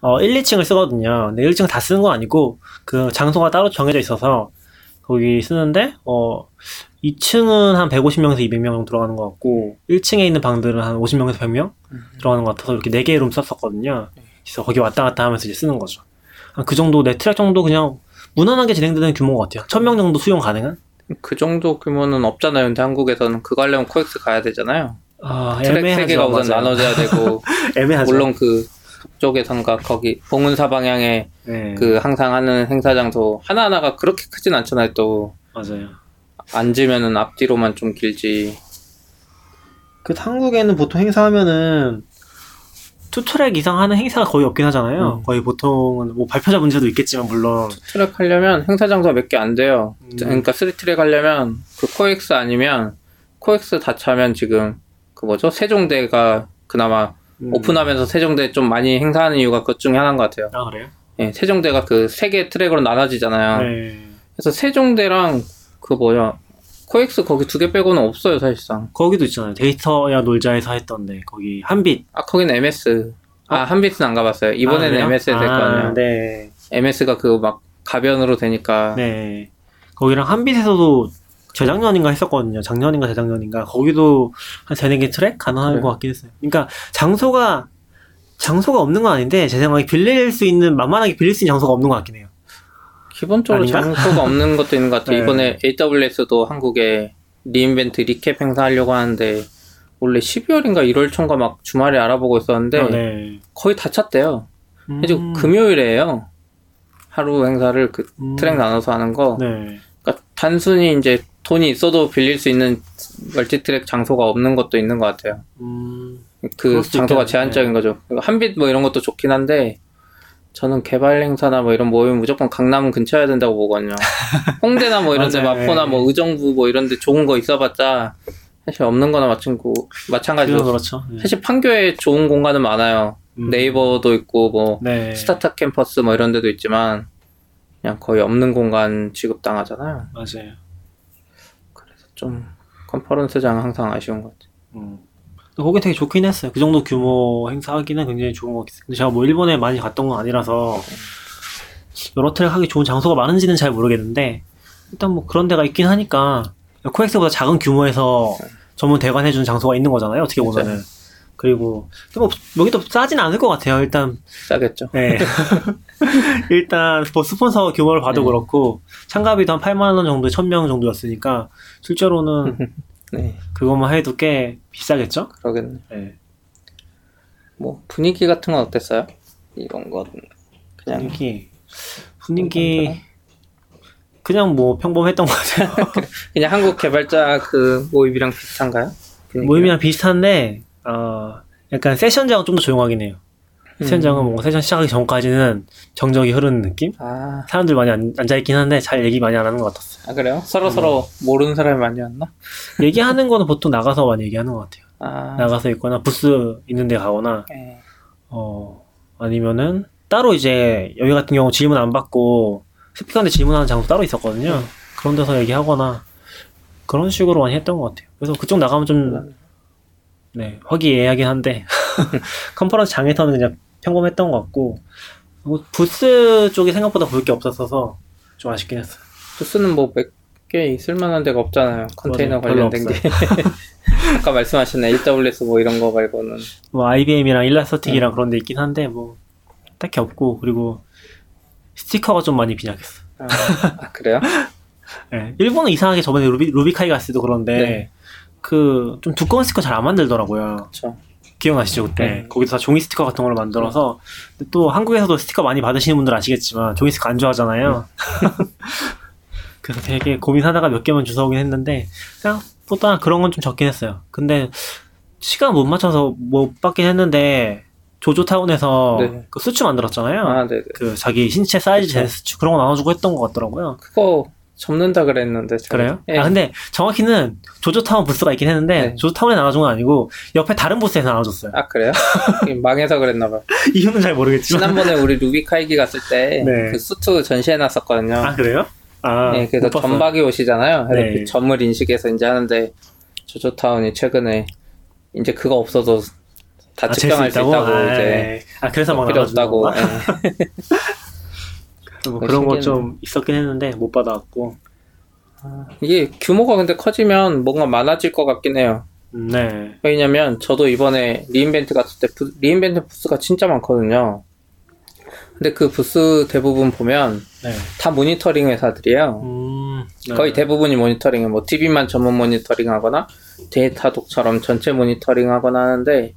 어 1, 2층을 쓰거든요. 근데 1층 다 쓰는 건 아니고 그 장소가 따로 정해져 있어서 거기 쓰는데 어 2층은 한 150명에서 200명 정도 들어가는 것 같고 1층에 있는 방들은 한 50명에서 100명 들어가는 것 같아서 이렇게 4개의 룸 썼었거든요. 그래서 거기 왔다 갔다 하면서 이제 쓰는 거죠. 한 그 정도 네 트랙 정도 그냥 무난하게 진행되는 규모인 것 같아요. 1000명 정도 수용 가능한? 그 정도 규모는 없잖아요. 근데 한국에서는 그거 하려면 코엑스 가야 되잖아요. 아, 트랙 애매하죠. 3개가 우선 맞아요. 나눠져야 되고 애매하죠. 물론 그 쪽에선가 거기 봉은사 방향에 네, 그 항상 하는 행사 장소 하나하나가 그렇게 크진 않잖아요. 또 맞아요. 앉으면은 앞뒤로만 좀 길지. 그 한국에는 보통 행사하면은 two track 이상 하는 행사가 거의 없긴 하잖아요. 음. 거의 보통은 뭐 발표자 문제도 있겠지만 물론 트랙 하려면 행사 장소가 몇 개 안 돼요. 음. 그러니까 three track 하려면 그 코엑스 아니면 코엑스 다 차면 지금 그 뭐죠? 세종대가 그나마 음. 오픈하면서 세종대 좀 많이 행사하는 이유가 그것 중에 하나인 것 같아요. 아 그래요? 예, 세종대가 그 세 개 트랙으로 나눠지잖아요. 네. 그래서 세종대랑 그 뭐야 코엑스 거기 두 개 빼고는 없어요 사실상. 거기도 있잖아요. 데이터야 놀자에서 했던데 거기 한빛 아 거긴 MS. 아 한빛은 안 가봤어요. 이번에는 아? MS에 될거 아, 아니에요. 네. MS가 그 막 가변으로 되니까. 네. 거기랑 한빛에서도 재작년인가 했었거든요. 작년인가 재작년인가. 거기도 한 세네 개 트랙 가능할 그래요? 것 같긴 했어요. 그러니까 장소가 장소가 없는 건 아닌데 제 생각에 빌릴 수 있는 만만하게 빌릴 수 있는 장소가 없는 것 같긴 해요. 기본적으로 아닌가? 장소가 없는 것도 있는 것 같아요. 네. 이번에 AWS도 한국에 re:Invent recap 행사 하려고 하는데 원래 12월인가 1월 초인가 막 주말에 알아보고 있었는데 어, 네. 거의 다 찼대요. 음, 그래서 금요일에요. 하루 행사를 그 음, 트랙 나눠서 하는 거. 네. 그러니까 단순히 이제 돈이 있어도 빌릴 수 있는 multi-track 장소가 없는 것도 있는 것 같아요. 음, 그 장소가 있겠네. 제한적인 거죠. 한빛 뭐 이런 것도 좋긴 한데 저는 개발 행사나 뭐 이런 모임 무조건 강남 근처여야 된다고 보거든요. 홍대나 뭐 이런데. 마포나 네. 뭐 의정부 뭐 이런데 좋은 거 있어봤자 사실 없는 거나 마찬가지고 그건 마찬가지로 그렇죠. 네. 사실 판교에 좋은 공간은 많아요. 음. 네이버도 있고 뭐 네. 스타트업 캠퍼스 뭐 이런 데도 있지만 그냥 거의 없는 공간 취급당하잖아요. 맞아요. 좀 컨퍼런스장 항상 아쉬운 것 같아요. 음. 근데 거기 되게 좋긴 했어요. 그 정도 규모 행사하기는 굉장히 좋은 것 같아요. 근데 제가 뭐 일본에 많이 갔던 건 아니라서 여러 트랙 하기 좋은 장소가 많은지는 잘 모르겠는데 일단 뭐 그런 데가 있긴 하니까 코엑스보다 작은 규모에서 전문 대관 해주는 장소가 있는 거잖아요. 어떻게. 보면은. 그 리고 근데 뭐 여기도 싸진 않을 것 같아요. 일단 싸겠죠. 네. 일단 뭐 스폰서 규모를 봐도 네. 그렇고 참가비도 한 8만 원 정도, 1000명 정도였으니까 실제로는 네, 그것만 해도 꽤 비싸겠죠? 그러겠네. 네. 뭐 분위기 같은 건 어땠어요? 이런 건 그냥 분위기 분위기 그냥 뭐 평범했던 것 같아요. 그냥 한국 개발자 그 모임이랑 비슷한가요? 분위기가? 모임이랑 비슷한데 어 약간 세션장은 좀 더 조용하긴 해요. 세션장은 뭔가 세션 시작하기 전까지는 정적이 흐르는 느낌? 아, 사람들 많이 앉, 앉아있긴 한데 잘 얘기 많이 안 하는 것 같았어요. 아 그래요? 서로 서로 모르는 사람이 많이 왔나? 얘기하는 거는 보통 나가서 많이 얘기하는 것 같아요. 아, 나가서 있거나 부스 있는 데 가거나 예. 어 아니면은 따로 이제 여기 같은 경우 질문 안 받고 스피커한테 질문하는 장소 따로 있었거든요. 그런 데서 얘기하거나 그런 식으로 많이 했던 것 같아요. 그래서 그쪽 나가면 좀 네, 화기애애하긴 한데 컨퍼런스 장에서는 그냥 평범했던 것 같고 뭐 부스 쪽이 생각보다 볼 게 없었어서 좀 아쉽긴 했어요. 부스는 뭐 몇 개 있을 만한 데가 없잖아요. 컨테이너 맞아요. 관련된 게. 아까 말씀하신 AWS 뭐 이런 거 말고는 뭐 IBM이랑 네. 일라스틱이랑 그런 데 있긴 한데 뭐 딱히 없고 그리고 스티커가 좀 많이 빈약했어. 아, 아, 그래요? 네. 일본은 이상하게 저번에 루비, 루비카이 갔을 때도 그런데 네. 그 좀 두꺼운 스티커 잘 안 만들더라고요. 그렇죠. 기억나시죠 그때? 네. 거기서 다 종이 스티커 같은 걸 만들어서 근데 또 한국에서도 스티커 많이 받으시는 분들 아시겠지만 종이 스티커 안 좋아하잖아요. 그래서 되게 고민하다가 몇 개만 주워오긴 했는데 생각보다 그런 건 좀 적긴 했어요. 근데 시간 못 맞춰서 못 받긴 했는데 조조타운에서 네. 그 수치 만들었잖아요. 아, 네. 그 자기 신체 사이즈 그쵸. 재는 수치 그런 거 나눠주고 했던 것 같더라고요. 그거 접는다 그랬는데 제가. 그래요? 예. 아 근데 정확히는 조조타운 부스가 있긴 했는데 네. 조조타운에 나눠준 건 아니고 옆에 다른 부스에서 나눠줬어요. 아 그래요? 망해서 그랬나봐. 이유는 잘 모르겠지만. 지난번에 우리 루비카이기 갔을 때 그 네. 수트 전시해 놨었거든요. 아 그래요? 아, 네, 그래서. 점박이 옷이잖아요. 네. 그 점을 인식해서 이제 하는데 조조타운이 최근에 이제 그거 없어도 다 아, 측정할 수 있다고, 아, 이제 예. 아 그래서 막 필요 없다고. 뭐 그런 거. 좀 있었긴 했는데 못 받아왔고. 이게 규모가 근데 커지면 뭔가 많아질 것 같긴 해요. 음, 네. 왜냐면 저도 이번에 re:Invent 갔을 때 부- re:Invent 부스가 진짜 많거든요. 근데 그 부스 대부분 보면 네. 다 모니터링 회사들이에요. 음, 네. 거의 대부분이 모니터링에 뭐 DB만 전문 모니터링 하거나 Datadog처럼 전체 모니터링 하거나 하는데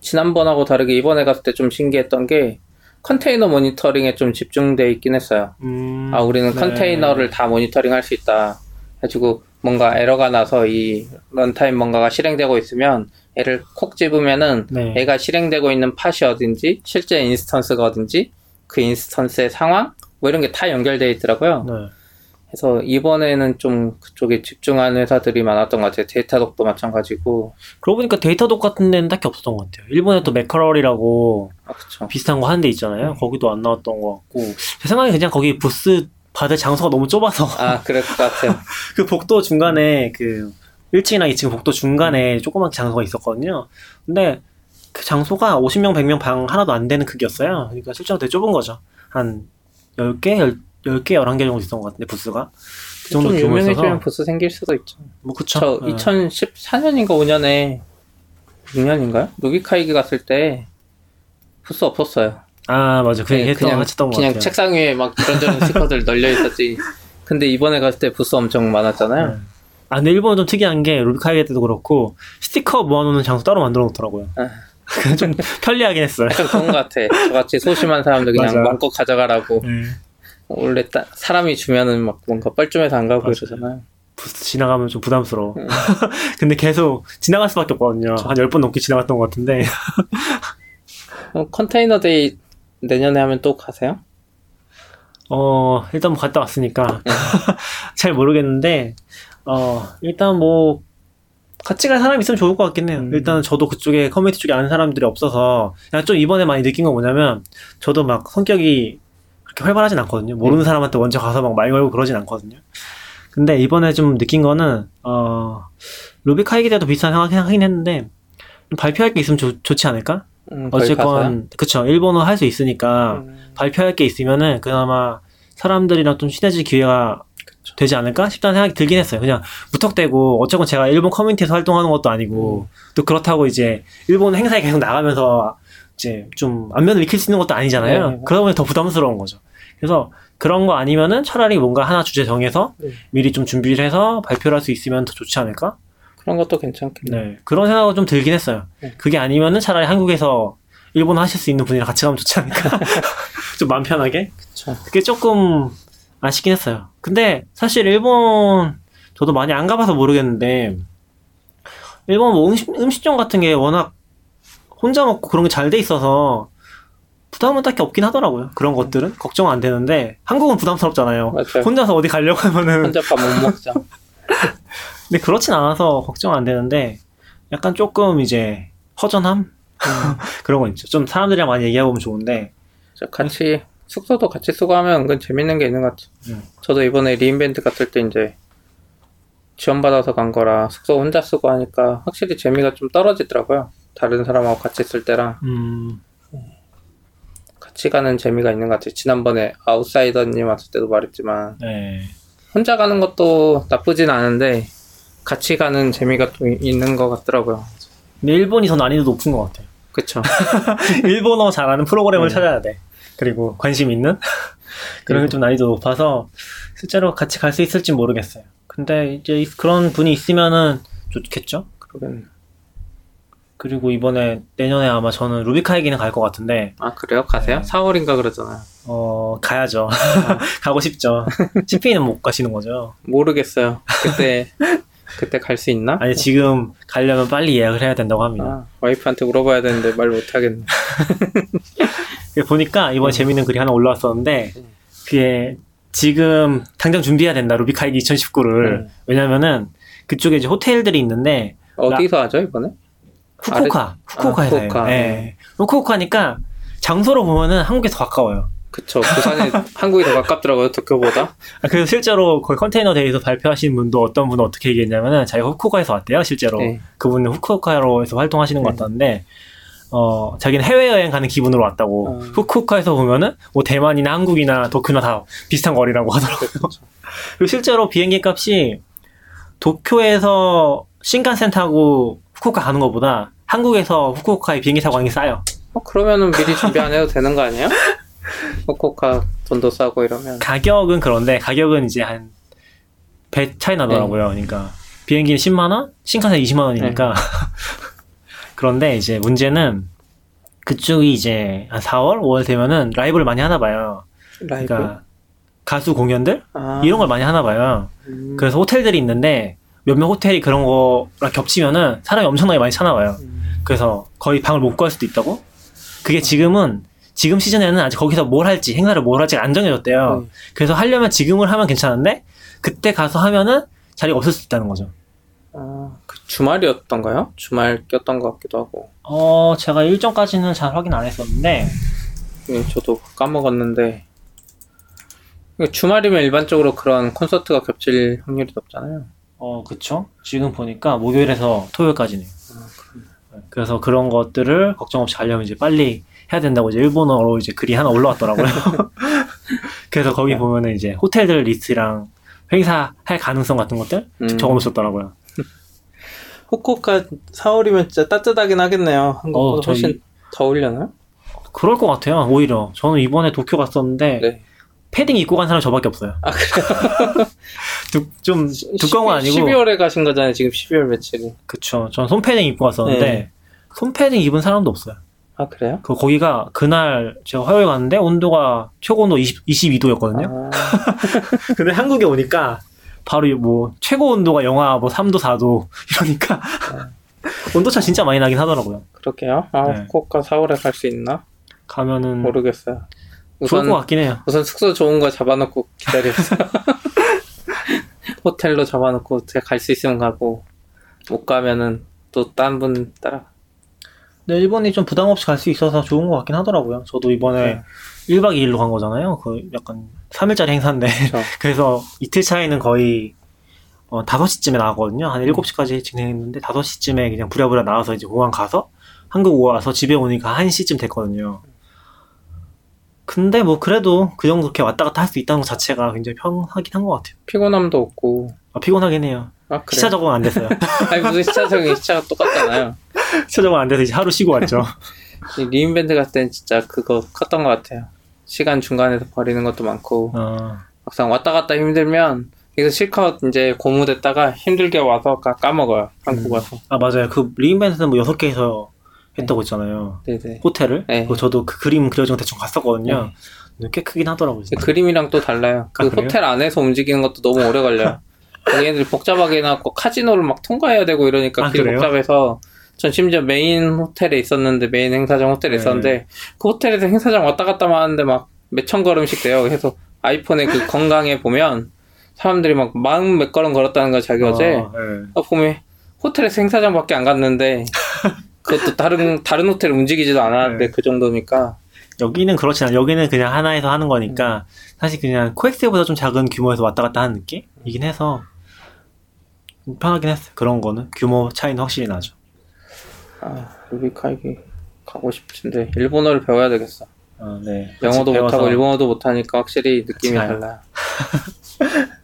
지난번하고 다르게 이번에 갔을 때 좀 신기했던 게 컨테이너 모니터링에 좀 집중돼 있긴 했어요. 음, 아, 우리는 네. 컨테이너를 다 모니터링 할 수 있다. 해가지고 뭔가 에러가 나서 이 runtime 뭔가가 실행되고 있으면 얘를 콕 집으면은 네. 얘가 실행되고 있는 팟이 어딘지 실제 instance가 어딘지 그 instance의 상황 뭐 이런 게 다 연결돼 있더라고요. 네. 그래서 이번에는 좀 그쪽에 집중한 회사들이 많았던 것 같아요. Datadog도 마찬가지고. 그러고 보니까 Datadog 같은 데는 딱히 없었던 것 같아요. 일본에 또 Mackerel이라고 아, 그쵸. 비슷한 거 하는 데 있잖아요. 네. 거기도 안 나왔던 것 같고. 제 생각에 그냥 거기 부스 받을 장소가 너무 좁아서 아, 그럴 것 같아요. 그 복도 중간에 그 1층이나 2층 복도 중간에 조그만 장소가 있었거든요. 근데 그 장소가 50명, 100명 방 하나도 안 되는 크기였어요. 그러니까 실제로 되게 좁은 거죠. 한 10개, 10, 10개, 11개 정도 있었던 것 같은데, 부스가. 그 정도 좀 규모였어서. 유명해지면 부스 생길 수도 있죠. 뭐, 그쵸. 저 예. 2014년인가 5년에 6년인가요? 루비카이기 갔을 때 부스 없었어요. 아, 맞아. 그 얘기 했던 거 같이 했던 것 그냥 같아요. 책상 위에 막 이런저런 스티커들 널려 있었지. 근데 이번에 갔을 때 부스 엄청 많았잖아요. 네. 아, 근데 일본은 좀 특이한 게, 루비카이게 때도 그렇고, 스티커 모아놓는 장소 따로 만들어 놓더라고요. 아. 좀 편리하긴 했어요. 약간 그런 것 같아. 저같이 소심한 사람들 그냥. 마음껏 가져가라고. 네. 원래 따- 사람이 주면은 막 뭔가 뻘쭘해서 안 가고 맞아요. 이러잖아요. 부스 지나가면 좀 부담스러워. 음. 근데 계속 지나갈 수밖에 없거든요. 한 10번 넘게 지나갔던 것 같은데. 그럼 Container Day 내년에 하면 또 가세요? 어, 일단 뭐 갔다 왔으니까. 잘 모르겠는데, 어, 일단 뭐, 같이 갈 사람 있으면 좋을 것 같긴 해요. 음. 일단 저도 그쪽에, 커뮤니티 쪽에 아는 사람들이 없어서, 그냥 좀 이번에 많이 느낀 건 뭐냐면, 저도 막 성격이 그렇게 활발하진 않거든요. 모르는 음. 사람한테 먼저 가서 막 말 걸고 그러진 않거든요. 근데 이번에 좀 느낀 거는, 어, RubyKaigi 때도 비슷한 생각 하긴 했는데, 좀 발표할 게 있으면 좋, 좋지 않을까? 음? 어쨌건, 그쵸. 일본어 할 수 있으니까, 음, 발표할 게 있으면은 그나마 사람들이랑 좀 친해질 기회가 되지 않을까 싶다는 생각이 들긴 했어요. 그냥 무턱대고 어쨌건 제가 일본 커뮤니티에서 활동하는 것도 아니고 또 그렇다고 이제 일본 행사에 계속 나가면서 이제 좀 안면을 익힐 수 있는 것도 아니잖아요. 네. 그러다 보니 더 부담스러운 거죠. 그래서 그런 거 아니면은 차라리 뭔가 하나 주제 정해서 네. 미리 좀 준비를 해서 발표를 할 수 있으면 더 좋지 않을까? 그런 것도 괜찮겠네. 네. 그런 생각은 좀 들긴 했어요. 네. 그게 아니면은 차라리 한국에서 일본 하실 수 있는 분이랑 같이 가면 좋지 않을까? 좀 마음 편하게? 그쵸. 그게 조금 아쉽긴 했어요. 근데 사실 일본 저도 많이 안 가봐서 모르겠는데 일본 뭐 음식, 음식점 같은 게 워낙 혼자 먹고 그런 게 잘 돼 있어서 부담은 딱히 없긴 하더라고요. 그런 것들은 걱정 안 되는데 한국은 부담스럽잖아요. 맞아요. 혼자서 어디 가려고 하면은 혼자 밥 못 먹자. 근데 그렇진 않아서 걱정 안 되는데 약간 조금 이제 허전함 그런 거 있죠. 좀 사람들이랑 많이 얘기해 보면 좋은데 저 같이 숙소도 같이 쓰고 하면 은근 재밌는 게 있는 것 같아요. 음. 저도 이번에 리인벤트 갔을 때 이제 지원받아서 간 거라 숙소 혼자 쓰고 하니까 확실히 재미가 좀 떨어지더라고요. 다른 사람하고 같이 있을 때랑 음, 같이 가는 재미가 있는 것 같아요. 지난번에 아웃사이더님 왔을 때도 말했지만 네. 혼자 가는 것도 나쁘진 않은데 같이 가는 재미가 또 이- 있는 것 같더라고요. 근데 일본이 더 난이도 높은 것 같아요. 그쵸. 일본어 잘하는 프로그램을 네. 찾아야 돼. 그리고 관심 있는 그런 게 좀 난이도 높아서 실제로 같이 갈 수 있을지 모르겠어요. 근데 이제 이- 그런 분이 있으면은 좋겠죠. 그러면 그리고 이번에 내년에 아마 저는 루비카이기는 갈 것 같은데 아 그래요? 가세요? 네. 4월인가 그러잖아요. 어 가야죠. 가고 싶죠. CP는 못 가시는 거죠. 모르겠어요. 그때 그때 갈 수 있나? 아니 지금 가려면 빨리 예약을 해야 된다고 합니다. 아, 와이프한테 물어봐야 되는데 말 못 하겠네. 그게 보니까 이번에 재밌는 글이 하나 올라왔었는데 음. 그게 지금 당장 준비해야 된다 루비카이기 2019를 음. 왜냐면은 그쪽에 이제 호텔들이 있는데 어디서 하죠 이번에? 후쿠오카 후쿠오카에서 아, 후쿠오카. 예. 후쿠오카니까 장소로 보면은 한국에 더 가까워요. 그쵸. 부산이 한국이 더 가깝더라고요, 도쿄보다. 아, 그래서 실제로 거기 컨테이너 데이에서 발표하신 분도 어떤 분은 어떻게 얘기했냐면은 자기가 후쿠오카에서 왔대요, 실제로. 네. 그분은 후쿠오카로에서 활동하시는 것 네. 같았는데, 어, 자기는 해외여행 가는 기분으로 왔다고. 어. 후쿠오카에서 보면은 뭐 대만이나 한국이나 도쿄나 다 비슷한 거리라고 하더라고요. 그리고 실제로 비행기 값이 도쿄에서 신칸센 타고 후쿠오카 가는 것보다 한국에서 후쿠오카에 비행기 타고 가는 게 싸요. 어, 그러면은 미리 준비 안 해도 되는 거 아니에요? 후쿠오카 돈도 싸고 이러면. 가격은 그런데 가격은 이제 한 배 차이 나더라고요. 그러니까 비행기는 10만 원, 신칸센 20만 원이니까. 그런데 이제 문제는 그쪽이 이제 한 4월, 5월 되면은 라이브를 많이 하나 봐요. 라이브? 그러니까 가수 공연들 아, 이런 걸 많이 하나 봐요. 음, 그래서 호텔들이 있는데 몇몇 호텔이 그런 거랑 겹치면은 사람이 엄청나게 많이 찾아와요. 음, 그래서 거의 방을 못 구할 수도 있다고. 그게 지금은 지금 시즌에는 아직 거기서 뭘 할지 행사를 뭘 할지 안 정해졌대요. 네. 그래서 하려면 지금을 하면 괜찮은데 그때 가서 하면은 자리가 없을 수 있다는 거죠. 아, 그 주말이었던가요? 주말 꼈던 것 같기도 하고. 어 제가 일정까지는 잘 확인 안 했었는데 예, 저도 까먹었는데. 주말이면 일반적으로 그런 콘서트가 겹칠 확률이 높잖아요. 어 그쵸? 지금 보니까 목요일에서 토요일까지네요. 아, 그래서 그런 것들을 걱정 없이 가려면 이제 빨리 해야 된다고 이제 일본어로 이제 글이 하나 올라왔더라고요. 그래서 거기 보면은 이제 호텔들 리스트랑 행사 할 가능성 같은 것들 음. 적어놓으셨더라고요. 후쿠오카 4월이면 진짜 따뜻하긴 하겠네요. 한국보다 어, 저희- 훨씬 더울려나요? 그럴 것 같아요. 오히려 저는 이번에 도쿄 갔었는데 네. 패딩 입고 간 사람 저밖에 없어요. 아, 그래요? 두, 좀 두꺼운 건 아니고 12월에 가신 거잖아요. 지금 12월 며칠이. 그쵸. 전 손패딩 입고 갔었는데 네. 손패딩 입은 사람도 없어요. 아, 그래요? 그 거기가 그날 제가 화요일 갔는데 온도가 최고 온도 20, 22도였거든요. 아, 근데 한국에 오니까 바로 뭐 최고 온도가 영하 뭐 3도 4도 이러니까 온도차 진짜 많이 나긴 하더라고요. 그렇게요? 아, 네. 후쿠오카 4월에 갈 수 있나? 가면은 모르겠어요. 좋을 우선, 것 같긴 해요. 우선 숙소 좋은 거 잡아놓고 기다렸어요. 호텔로 잡아놓고 갈수 있으면 가고, 못 가면은 또 딴 분 따라. 네, 일본이 좀 부담 없이 갈 수 있어서 좋은 것 같긴 하더라고요. 저도 이번에 네. 1박 2일로 간 거잖아요. 그 약간 3일짜리 행사인데. 그래서 이틀 차이는 거의 어, 5시쯤에 나왔거든요. 한 7시까지 진행했는데 5시쯤에 그냥 부랴부랴 나와서 이제 공항 가서 한국 와서 집에 오니까 1시쯤 됐거든요. 근데 뭐 그래도 그 정도 그렇게 왔다 갔다 할 수 있다는 것 자체가 굉장히 편하긴 한 것 같아요. 피곤함도 없고. 아, 피곤하긴 해요. 아, 그래. 시차 적응 안 됐어요. 아니, 무슨 시차적인 시차가 똑같잖아요. 시차 적응 안 돼서 이제 하루 쉬고 왔죠. 이 re:Invent 갔을 땐 진짜 그거 컸던 것 같아요. 시간 중간에서 버리는 것도 많고. 어, 막상 왔다 갔다 힘들면, 이거 실컷 이제 고무됐다가 힘들게 와서 까- 까먹어요. 한국 음. 와서. 아 맞아요. 그 re:Invent는 뭐 6개에서 했다고 했잖아요. 네네. 호텔을. 네. 저도 그 그림 그려진 거 대충 갔었거든요. 근데 꽤 크긴 하더라고요. 그 진짜. 그림이랑 또 달라요. 그 아, 그래요? 호텔 안에서 움직이는 것도 너무 오래 걸려요. 얘네들이 복잡하게 해놨고 카지노를 막 통과해야 되고 이러니까 아, 길이 그래요? 복잡해서 전 심지어 메인 호텔에 있었는데 메인 행사장 호텔에 네. 있었는데 그 호텔에서 행사장 왔다 갔다 하는데 막 몇 천 걸음씩 돼요. 그래서 아이폰에 그 건강에 보면 사람들이 막 만 몇 걸음 걸었다는 거 자기 어제 아, 네. 아, 보면 호텔에서 행사장밖에 안 갔는데 그것도 다른 다른 호텔 움직이지도 않았는데 네. 그 정도니까 여기는 그렇지 않아요. 여기는 그냥 하나에서 하는 거니까 사실 그냥 코엑스보다 좀 작은 규모에서 왔다 갔다 하는 느낌이긴 해서 좀 편하긴 했어요. 그런 거는 규모 차이는 확실히 나죠. 아 루비카이기 가고 싶은데 일본어를 배워야 되겠어. 아, 네. 영어도 못하고 일본어도 못하니까 확실히 느낌이. 달라요.